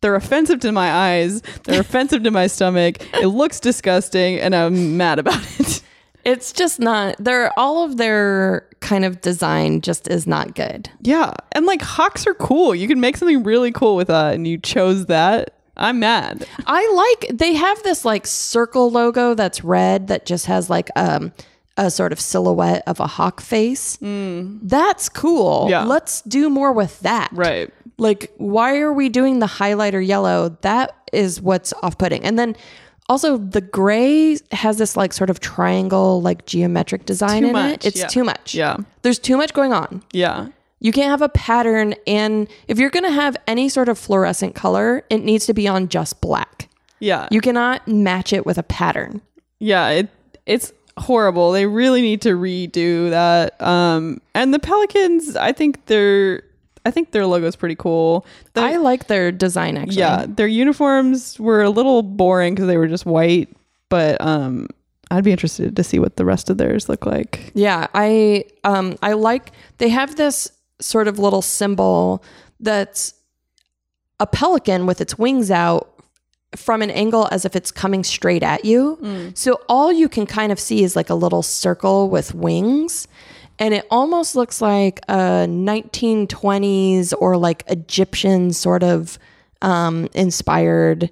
They're offensive to my eyes. They're offensive to my stomach. It looks disgusting, and I'm mad about it.
It's just not. They're all of their kind of design just is not good.
Yeah, and like hawks are cool. You can make something really cool with that, and you chose that. I'm mad.
I like they have this like circle logo that's red that just has like um a sort of silhouette of a hawk face. That's cool.
Mm. Yeah.
Let's do more with that.
Right.
Like why are we doing the highlighter yellow? That is what's off-putting. And then also the gray has this like sort of triangle like geometric design
Too
in
much,
it. It's
yeah.
too much.
Yeah.
There's too much going on.
Yeah.
You can't have a pattern and if you're going to have any sort of fluorescent color, it needs to be on just black.
Yeah.
You cannot match it with a pattern.
yeah, it it's horrible. They really need to redo that. Um and the Pelicans, I think their I think their logo's pretty cool. The-
I like their design actually.
yeah, their uniforms were a little boring because they were just white, but um I'd be interested to see what the rest of theirs look like.
Yeah, I um I like they have this sort of little symbol that's a pelican with its wings out from an angle as if it's coming straight at you. Mm. So all you can kind of see is like a little circle with wings. And it almost looks like a 1920s or like Egyptian sort of um, inspired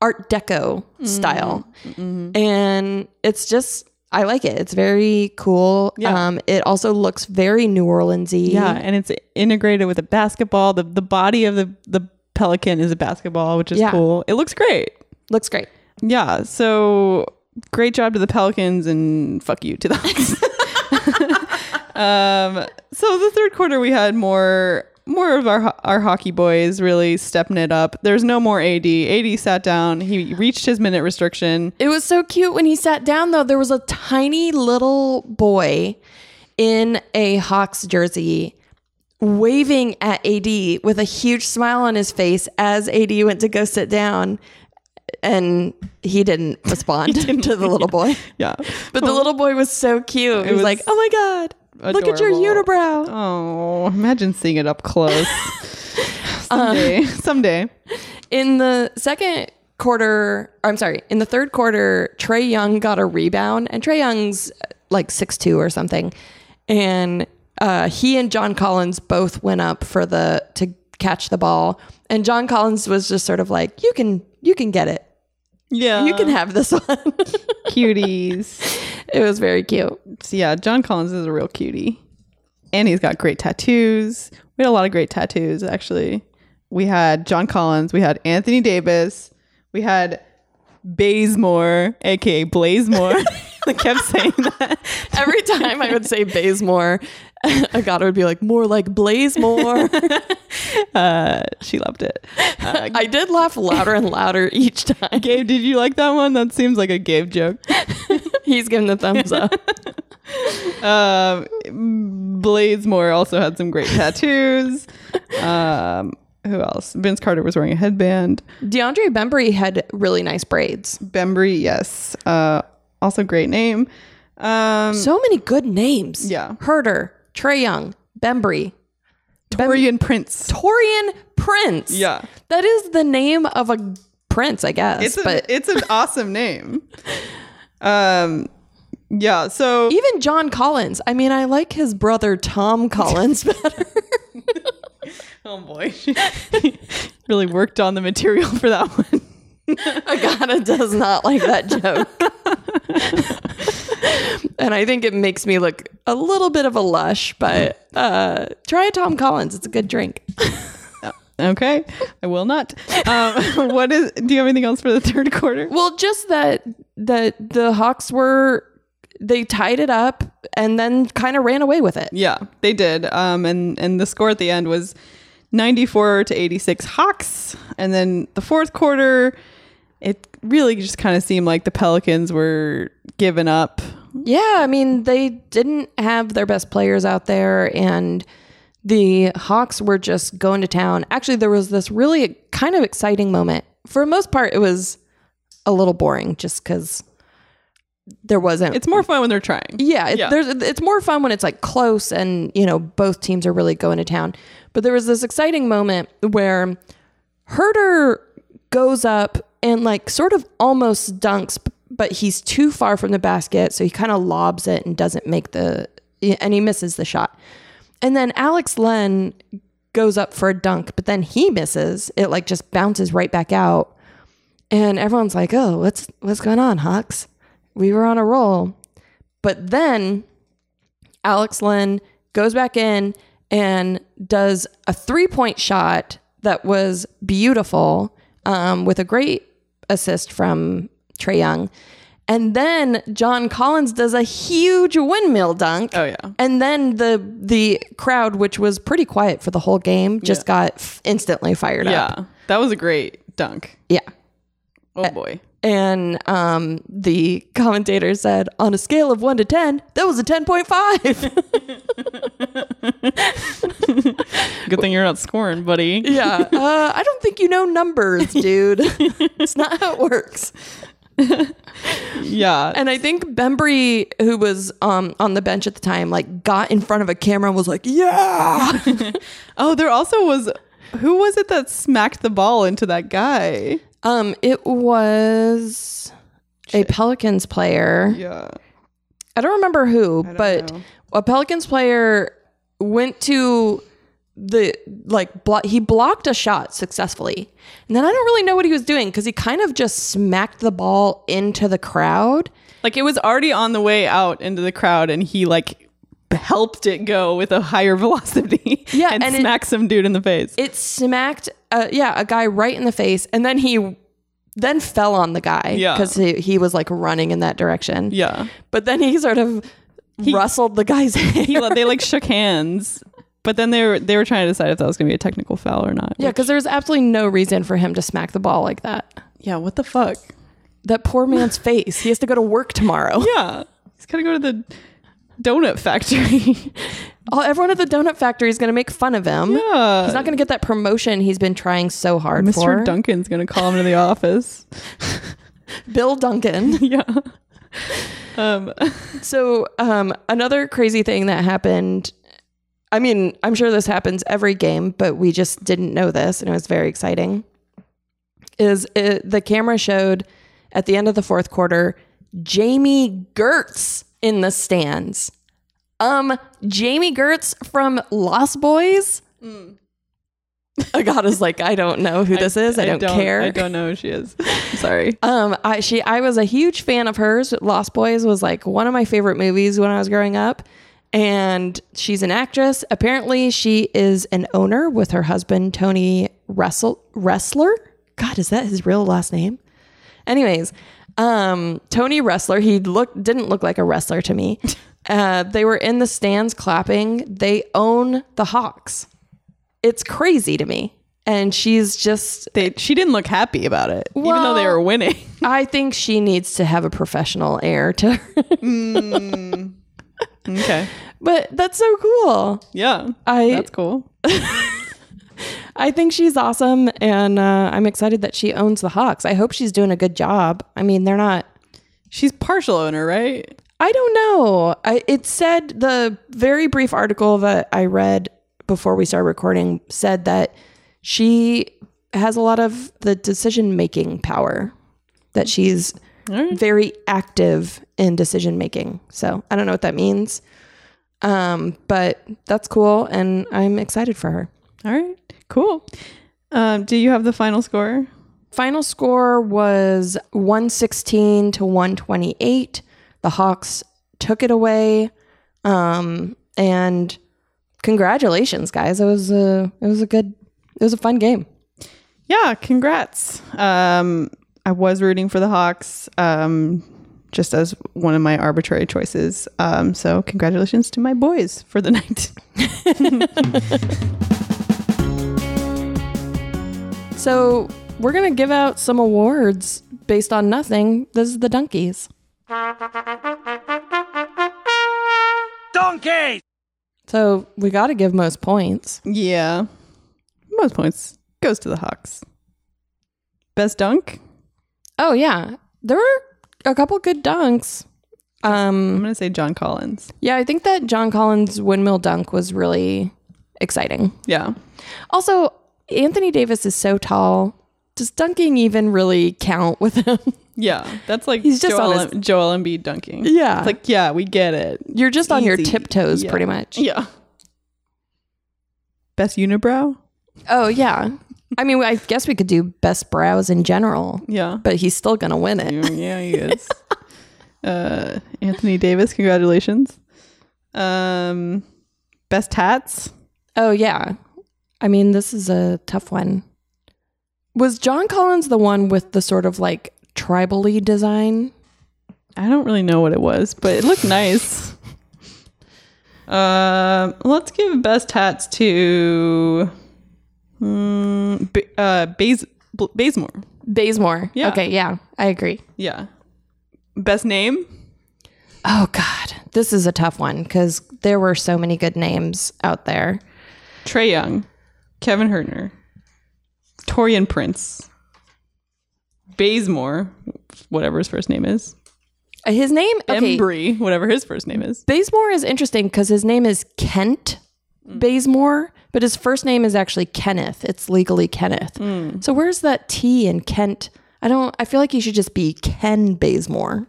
Art Deco mm-hmm. style. Mm-hmm. And it's just, I like it. It's very cool.
Yeah.
Um, it also looks very New Orleansy.
Yeah, and it's integrated with a basketball. The the body of the the pelican is a basketball, which is
Yeah.
cool. It looks great.
Looks great.
Yeah, so great job to the Pelicans and fuck you to the Hawks. um, so the third quarter we had more more of our our hockey boys really stepping it up. There's no more AD. AD sat down. He reached his minute restriction.
It was so cute when he sat down, though. There was a tiny little boy in a Hawks jersey waving at AD with a huge smile on his face as AD went to go sit down. And he didn't respond to the little boy.
Yeah,
But the oh. little boy was so cute. He was,
was
like, oh my God, look at your unibrow.
Oh, imagine seeing it up close. someday, someday.
In the second quarter, I'm sorry, in the third quarter, Trae Young got a rebound, and Trae Young's uh, like six two or something, and uh, he and John Collins both went up for the to catch the ball, and John Collins was just sort of like, "You can, you can get it,
Yeah,
you can have this one."
cuties.
it was very cute.
So yeah, John Collins is a real cutie. And he's got great tattoos. We had a lot of great tattoos, actually. We had John Collins, we had Anthony Davis, we had Bazemore, aka Blazemore. I kept saying that.
Every time I would say Bazemore, Agata would be like, "More like Blazemore."
Uh, she loved it.
I did laugh louder and louder each time.
Gabe, did you like that one? That seems like a Gabe joke.
He's giving the thumbs up.
Um, Blazemore also had some great tattoos. Um, who else? Vince Carter was wearing a headband.
DeAndre Bembry had really nice braids.
Bembry, yes. Uh, also great name. Um,
So many good names.
Yeah.
Huerter, Trae Young, Bembry,
Taurean Prince.
Taurean Prince.
Yeah.
That is the name of a prince, I guess.
It's
but
it's an awesome name. Um, yeah. So
even John Collins. I mean, I like his brother Tom Collins better.
oh boy, really worked on the material for that one.
Agata does not like that joke. And I think it makes me look a little bit of a lush, but uh, try a Tom Collins. It's a good drink.
Okay, I will not. Um, what is? Do you have anything else for the third quarter?
Well, just that that the Hawks were they tied it up and then kind of ran away with it.
Yeah, they did. Um, and and the score at the end was ninety four to eighty six Hawks, and then the fourth quarter, it really just kind of seemed like the Pelicans were giving up.
Yeah, I mean they didn't have their best players out there, and the Hawks were just going to town. Actually, there was this really kind of exciting moment. For the most part, it was a little boring just because there wasn't.
It's more fun when they're trying.
Yeah, it, there's it's more fun when it's like close and you know both teams are really going to town. But there was this exciting moment where Huerter goes up and like sort of almost dunks, but he's too far from the basket, so he kind of lobs it and doesn't make the and he misses the shot. And then Alex Len goes up for a dunk, but then he misses. It like just bounces right back out. And everyone's like, "Oh, what's what's going on, Hawks?" We were on a roll. But then Alex Len goes back in and does a three-point shot that was beautiful um, with a great assist from Trae Young. And then John Collins does a huge windmill dunk.
Oh yeah.
And then the the crowd, which was pretty quiet for the whole game, just got f- instantly fired
Yeah,
up.
Yeah, that was a great dunk.
Yeah.
Oh boy.
And um, the commentator said, on a scale of one to 10, that was a 10.5.
Good thing you're not scoring, buddy.
yeah. Uh, I don't think you know numbers, dude. it's not how it works.
Yeah.
And I think Bembry, who was um, on the bench at the time, like got in front of a camera and was like, yeah.
oh, there also was who was it that smacked the ball into that guy?
Um, it was a Pelicans player.
Yeah.
I don't remember who, but
know.
a Pelicans player went to the like blo- he blocked a shot successfully. And then I don't really know what he was doing cuz he kind of just smacked the ball into the crowd.
Like it was already on the way out into the crowd and he like helped it go with a higher velocity.
Yeah,
and,
and it-
smacked some dude in the face.
It smacked uh, yeah, a guy right in the face and then he then fell on the guy
Yeah.
cuz he, he was like running in that direction.
yeah.
But then he sort of rustled the guy's hair.
He they like shook hands. But then they were they were trying to decide if that was going to be a technical foul or not.
yeah,
which-
cuz there's absolutely no reason for him to smack the ball like that.
yeah, what the fuck?
That poor man's face. He has to go to work tomorrow.
Yeah. He's got to go to the donut factory.
All, everyone at the donut factory is going to make fun of him.
yeah.
He's not going to get that promotion he's been trying so hard
Mr.
for.
Duncan's going to call him to the office.
Bill Duncan.
yeah. Um
so, um, another crazy thing that happened. I mean, I'm sure this happens every game, but we just didn't know this, and it was very exciting. Is it, the camera showed at the end of the fourth quarter Jami Gertz in the stands. Um, Jami Gertz from Lost Boys. God is like, I don't know who this is. I, don't, care.
I don't know who she is. I'm sorry.
Um, I she I was a huge fan of hers. Lost Boys was like one of my favorite movies when I was growing up. And she's an actress. Apparently, she is an owner with her husband Tony Wrestle Ressler. God, is that his real last name? Anyways, um, Tony Ressler. He looked didn't look like a wrestler to me. Uh, they were in the stands clapping. They own the Hawks. It's crazy to me. And she's just
They she didn't look happy about it, even though they were winning.
I think she needs to have a professional air to her.
Okay.
but that's so cool.
Yeah.
I
That's cool.
I think she's awesome and uh, I'm excited that she owns the Hawks. I hope she's doing a good job. I mean, they're not
She's partial owner, right?
I don't know. I, it said the very brief article that I read before we started recording said that she has a lot of the decision making power, that she's very active in decision making. So I don't know what that means. Um, but that's cool. And I'm excited for her.
All right. Cool. Um, do you have the final score?
Final score was 116 to 128. The Hawks took it away. Um, and congratulations, guys. It was a it was a good it was a fun game.
Yeah, congrats. Um, I was rooting for the Hawks, um, just as one of my arbitrary choices. Um, so congratulations to my boys for the night.
So we're gonna give out some awards based on nothing. This is the donkeys.
Donkey!
So we got to give most points.
yeah, most points goes to the Hawks. Best dunk?
Oh yeah, there were a couple good dunks.
I'm
Um,
gonna say John Collins.
yeah, I think that John Collins' windmill dunk was really exciting.
Yeah,
Also, Anthony Davis is so tall. Does dunking even really count with him?
yeah, that's like
He's just
Joel,
on his-
Joel Embiid dunking.
Yeah.
it's like yeah, we get it.
You're just on your tiptoes,
Yeah.
pretty much.
Yeah. Best unibrow?
Oh yeah. I mean, I guess we could do best brows in general,
Yeah.
but he's still gonna win it.
Mm, yeah, he is. uh, Anthony Davis, congratulations. Um, best hats?
Oh yeah. I mean, this is a tough one. Was John Collins the one with the sort of like tribally design?
I don't really know what it was, but it looked nice. Um, let's give best hats to um, B- uh, B- Bazemore.
Bazemore.
Yeah.
Okay, yeah, I agree.
Yeah. Best name?
Oh God, this is a tough one because there were so many good names out there.
Trae Young, Kevin Hertner, Taurean Prince, Bazemore, whatever his first name is,
Uh, His name, okay,
Embry, whatever his first name is.
Bazemore is interesting because his name is Kent Bazemore, but his first name is actually Kenneth. It's legally Kenneth. So where's that T in Kent? I don't. I feel like he should just be Ken Bazemore.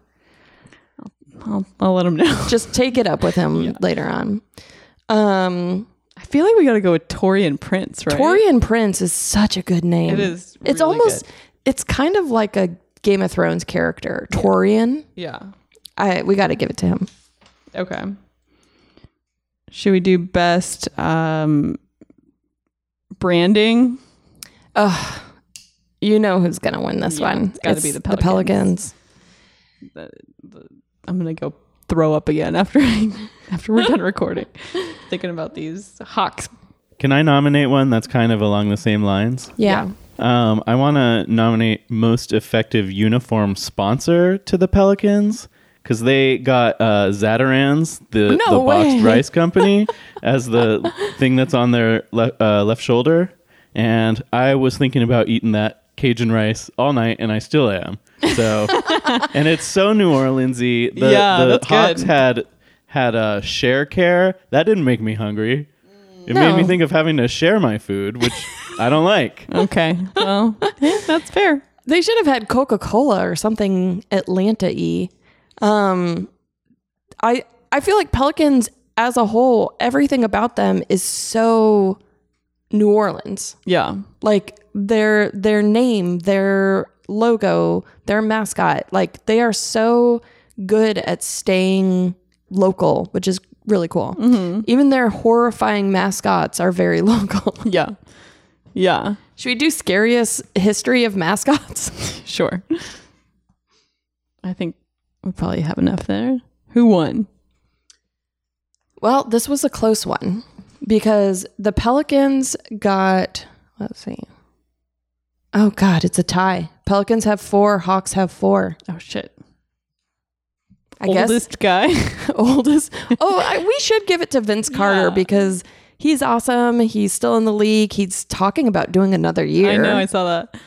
I'll, I'll let him know.
Just take it up with him later on. Um,
I feel like we got to go with Taurean Prince, right?
Taurean Prince is such a good name.
It is
It's almost.
good.
It's kind of like a Game of Thrones character, Taurean.
Yeah.
I we got to give it to him.
Okay. Should we do best um, branding?
Ugh, you know who's gonna win this
Yeah,
one?
it's gotta be the
The
Pelicans.
Pelicans.
The, the, I'm gonna go throw up again after after we're done recording. Thinking about these Hawks.
Can I nominate one that's kind of along the same lines?
Yeah.
Um, I want to nominate most effective uniform sponsor to the Pelicans because they got uh, Zatarain's, the,
No
the boxed rice company, as the thing that's on their le- uh, left shoulder. And I was thinking about eating that Cajun rice all night, and I still am. So, and it's so New Orleansy. The,
Yeah,
the
that's
Hawks
good.
had had a Sharecare that didn't make me hungry. It made me think of having to share my food, which I don't like.
Okay. Well, yeah, that's fair.
They should have had Coca Cola or something Atlanta y. Um, I I feel like Pelicans as a whole, everything about them is so New Orleans.
Yeah.
Like their their name, their logo, their mascot, like they are so good at staying local, which is really cool. Even their horrifying mascots are very local.
Yeah. Yeah.
Should we do scariest history of mascots?
Sure. I think we probably have enough there. Who won?
Well, this was a close one because the Pelicans got, let's see. Oh, God, it's a tie. Pelicans have four, Hawks have four.
Oh shit.
I
Oldest guy.
oldest. Oh, I, we should give it to Vince Carter
Yeah.
because he's awesome. He's still in the league. He's talking about doing another year,
I know. I saw that.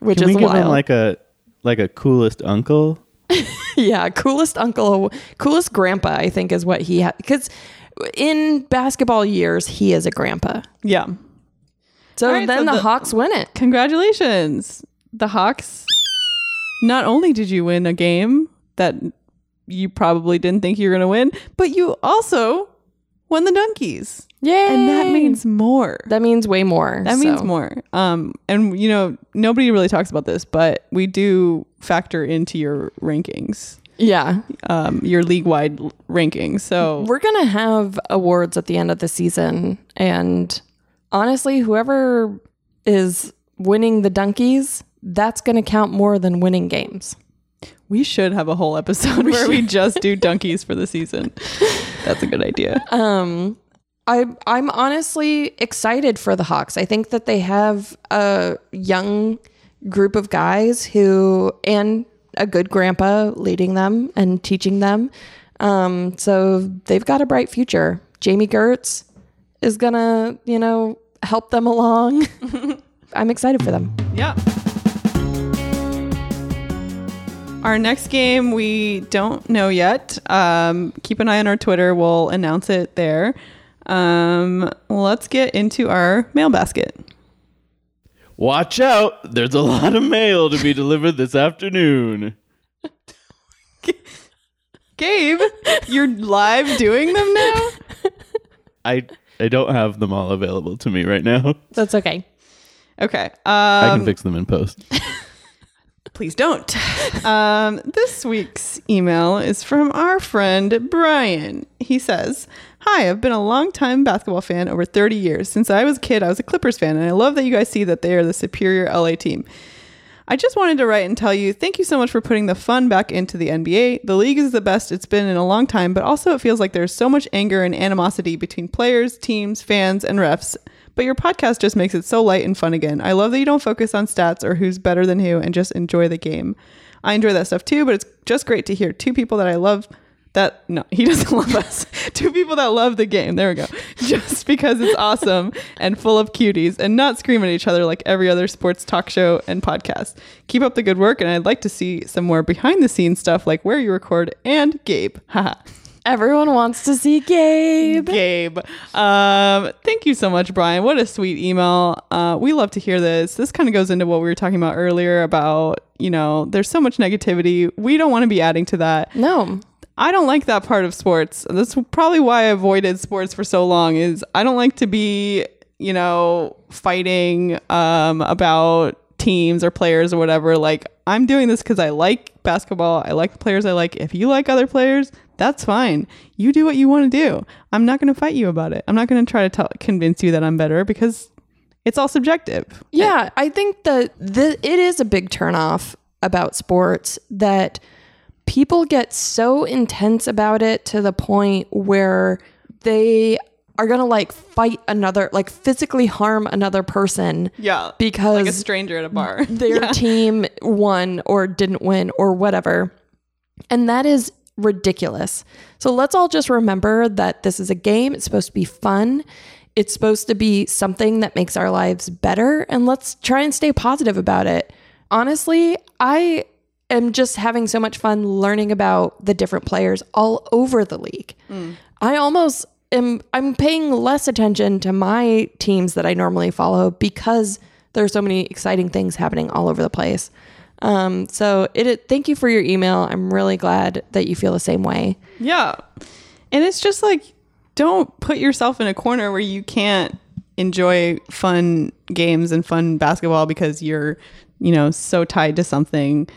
which
Can
is
we give
wild.
him like a like a coolest uncle?
yeah, coolest uncle, coolest grandpa, I think is what he had. Because in basketball years, he is a grandpa.
Yeah.
So
right,
then
so
the,
the-
Hawks win it.
Congratulations. The Hawks. Not only did you win a game that you probably didn't think you were going to win, but you also won the Donkeys.
Yay!
And that means more.
that means way more.
That
so.
means more. Um, and you know, nobody really talks about this, but we do factor into your rankings,
Yeah,
um, your league wide rankings. So
we're gonna have awards at the end of the season, and honestly, whoever is winning the donkeys, that's gonna count more than winning games.
we should have a whole episode where we just do donkeys for the season. That's a good idea.
Um, I I'm honestly excited for the Hawks. I think that they have a young group of guys who and a good grandpa leading them and teaching them. Um, so they've got a bright future. Jami Gertz is gonna, you know, help them along. I'm excited for them.
Yeah. Our next game we don't know yet. Um, keep an eye on our Twitter. We'll announce it there. Um, let's get into our mail basket.
Watch out! There's a lot of mail to be delivered this afternoon.
Gabe, you're live doing them now.
I I don't have them all available to me right now.
That's okay.
Okay.
I
Um,
can fix them in post.
Please don't. Um, this week's email is from our friend Brian. He says, Hi, I've been a long time basketball fan over 30 years. Since I was a kid, I was a Clippers fan, and I love that you guys see that they are the superior LA team. I just wanted to write and tell you thank you so much for putting the fun back into the NBA. The league is the best it's been in a long time, but also it feels like there's so much anger and animosity between players, teams, fans, and refs. But your podcast just makes it so light and fun again. I love that you don't focus on stats or who's better than who and just enjoy the game. I enjoy that stuff too, but it's just great to hear two people that I love that no, he doesn't love us. Two people that love the game. There we go. Just because it's awesome and full of cuties and not scream at each other like every other sports talk show and podcast. Keep up the good work and I'd like to see some more behind the scenes stuff like where you record and Gabe. Haha.
Everyone wants to see Gabe.
Gabe. Um, thank you so much, Brian. What a sweet email. Uh, we love to hear this. This kind of goes into what we were talking about earlier about, you know, there's so much negativity. We don't want to be adding to that.
No.
I don't like that part of sports. That's probably why I avoided sports for so long is I don't like to be, you know, fighting um, about teams or players or whatever. Like I'm doing this because I like basketball. I like the players I like. If you like other players, that's fine. You do what you want to do. I'm not going to fight you about it. I'm not going to try to tell, convince you that I'm better because it's all subjective.
Yeah, I think that the, it is a big turnoff about sports that people get so intense about it to the point where they are to like fight another, like physically harm another person
Yeah.
because
like a stranger at a bar.
their
Yeah.
team won or didn't win or whatever. And that is ridiculous. So let's all just remember that this is a game. It's supposed to be fun. It's supposed to be something that makes our lives better. And let's try and stay positive about it. Honestly, I am just having so much fun learning about the different players all over the league. Mm. I almost am I'm paying less attention to my teams that I normally follow because there's so many exciting things happening all over the place. Um, so it, it thank you for your email. I'm really glad that you feel the same way.
Yeah. And it's just like, don't put yourself in a corner where you can't enjoy fun games and fun basketball because you're, you know, so tied to something.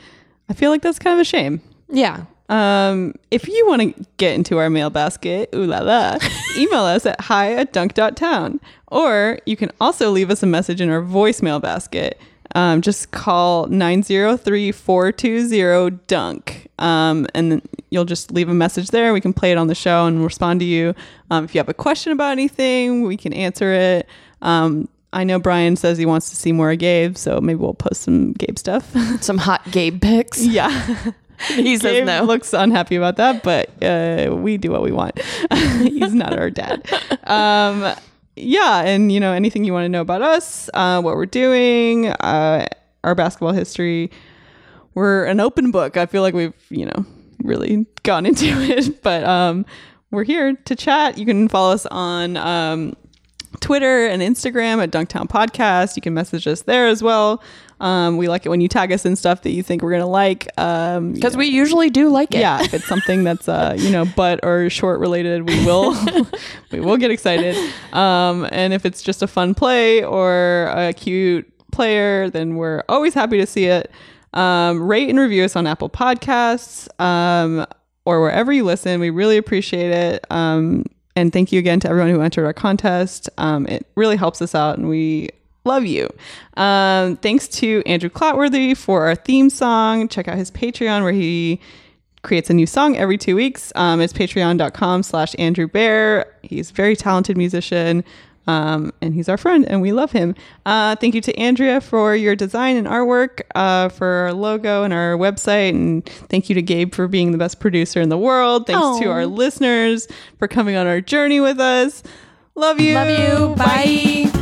I feel like that's kind of a shame.
Yeah.
Um, if you want to get into our mail basket, ooh la la, email us at hi at dunk.town. Or you can also leave us a message in our voicemail basket. Um, just call 903 420 dunk. Um, and then you'll just leave a message there. We can play it on the show and respond to you. Um, if you have a question about anything, we can answer it. Um, I know Brian says he wants to see more of Gabe, so maybe we'll post some Gabe stuff.
Some hot Gabe pics.
yeah.
He says
Gabe
no.
looks unhappy about that, but uh, we do what we want. He's not our dad. Um, yeah, and you know anything you want to know about us, uh, what we're doing, uh, our basketball history. We're an open book. I feel like we've you know really gone into it, but um, we're here to chat. You can follow us on um, Twitter and Instagram at Dunktown Podcast. You can message us there as well. Um, we like it when you tag us in stuff that you think we're gonna like. Um,
Because we usually do like it.
yeah, if it's something that's uh, you know butt or short related, we will we will get excited. Um, and if it's just a fun play or a cute player, then we're always happy to see it. Um, rate and review us on Apple Podcasts um, or wherever you listen. We really appreciate it. And thank you again to everyone who entered our contest. Um, it really helps us out, and we love you. Um, thanks to Andrew Clotworthy for our theme song. Check out his Patreon where he creates a new song every two weeks. Um, it's patreon.com slash Andrew Bear. He's a very talented musician. Um, and he's our friend and we love him. Uh, thank you to Andrea for your design and artwork, uh, for our logo and our website. And thank you to Gabe for being the best producer in the world. Thanks to our listeners for coming on our journey with us. Love you.
Love you. Bye.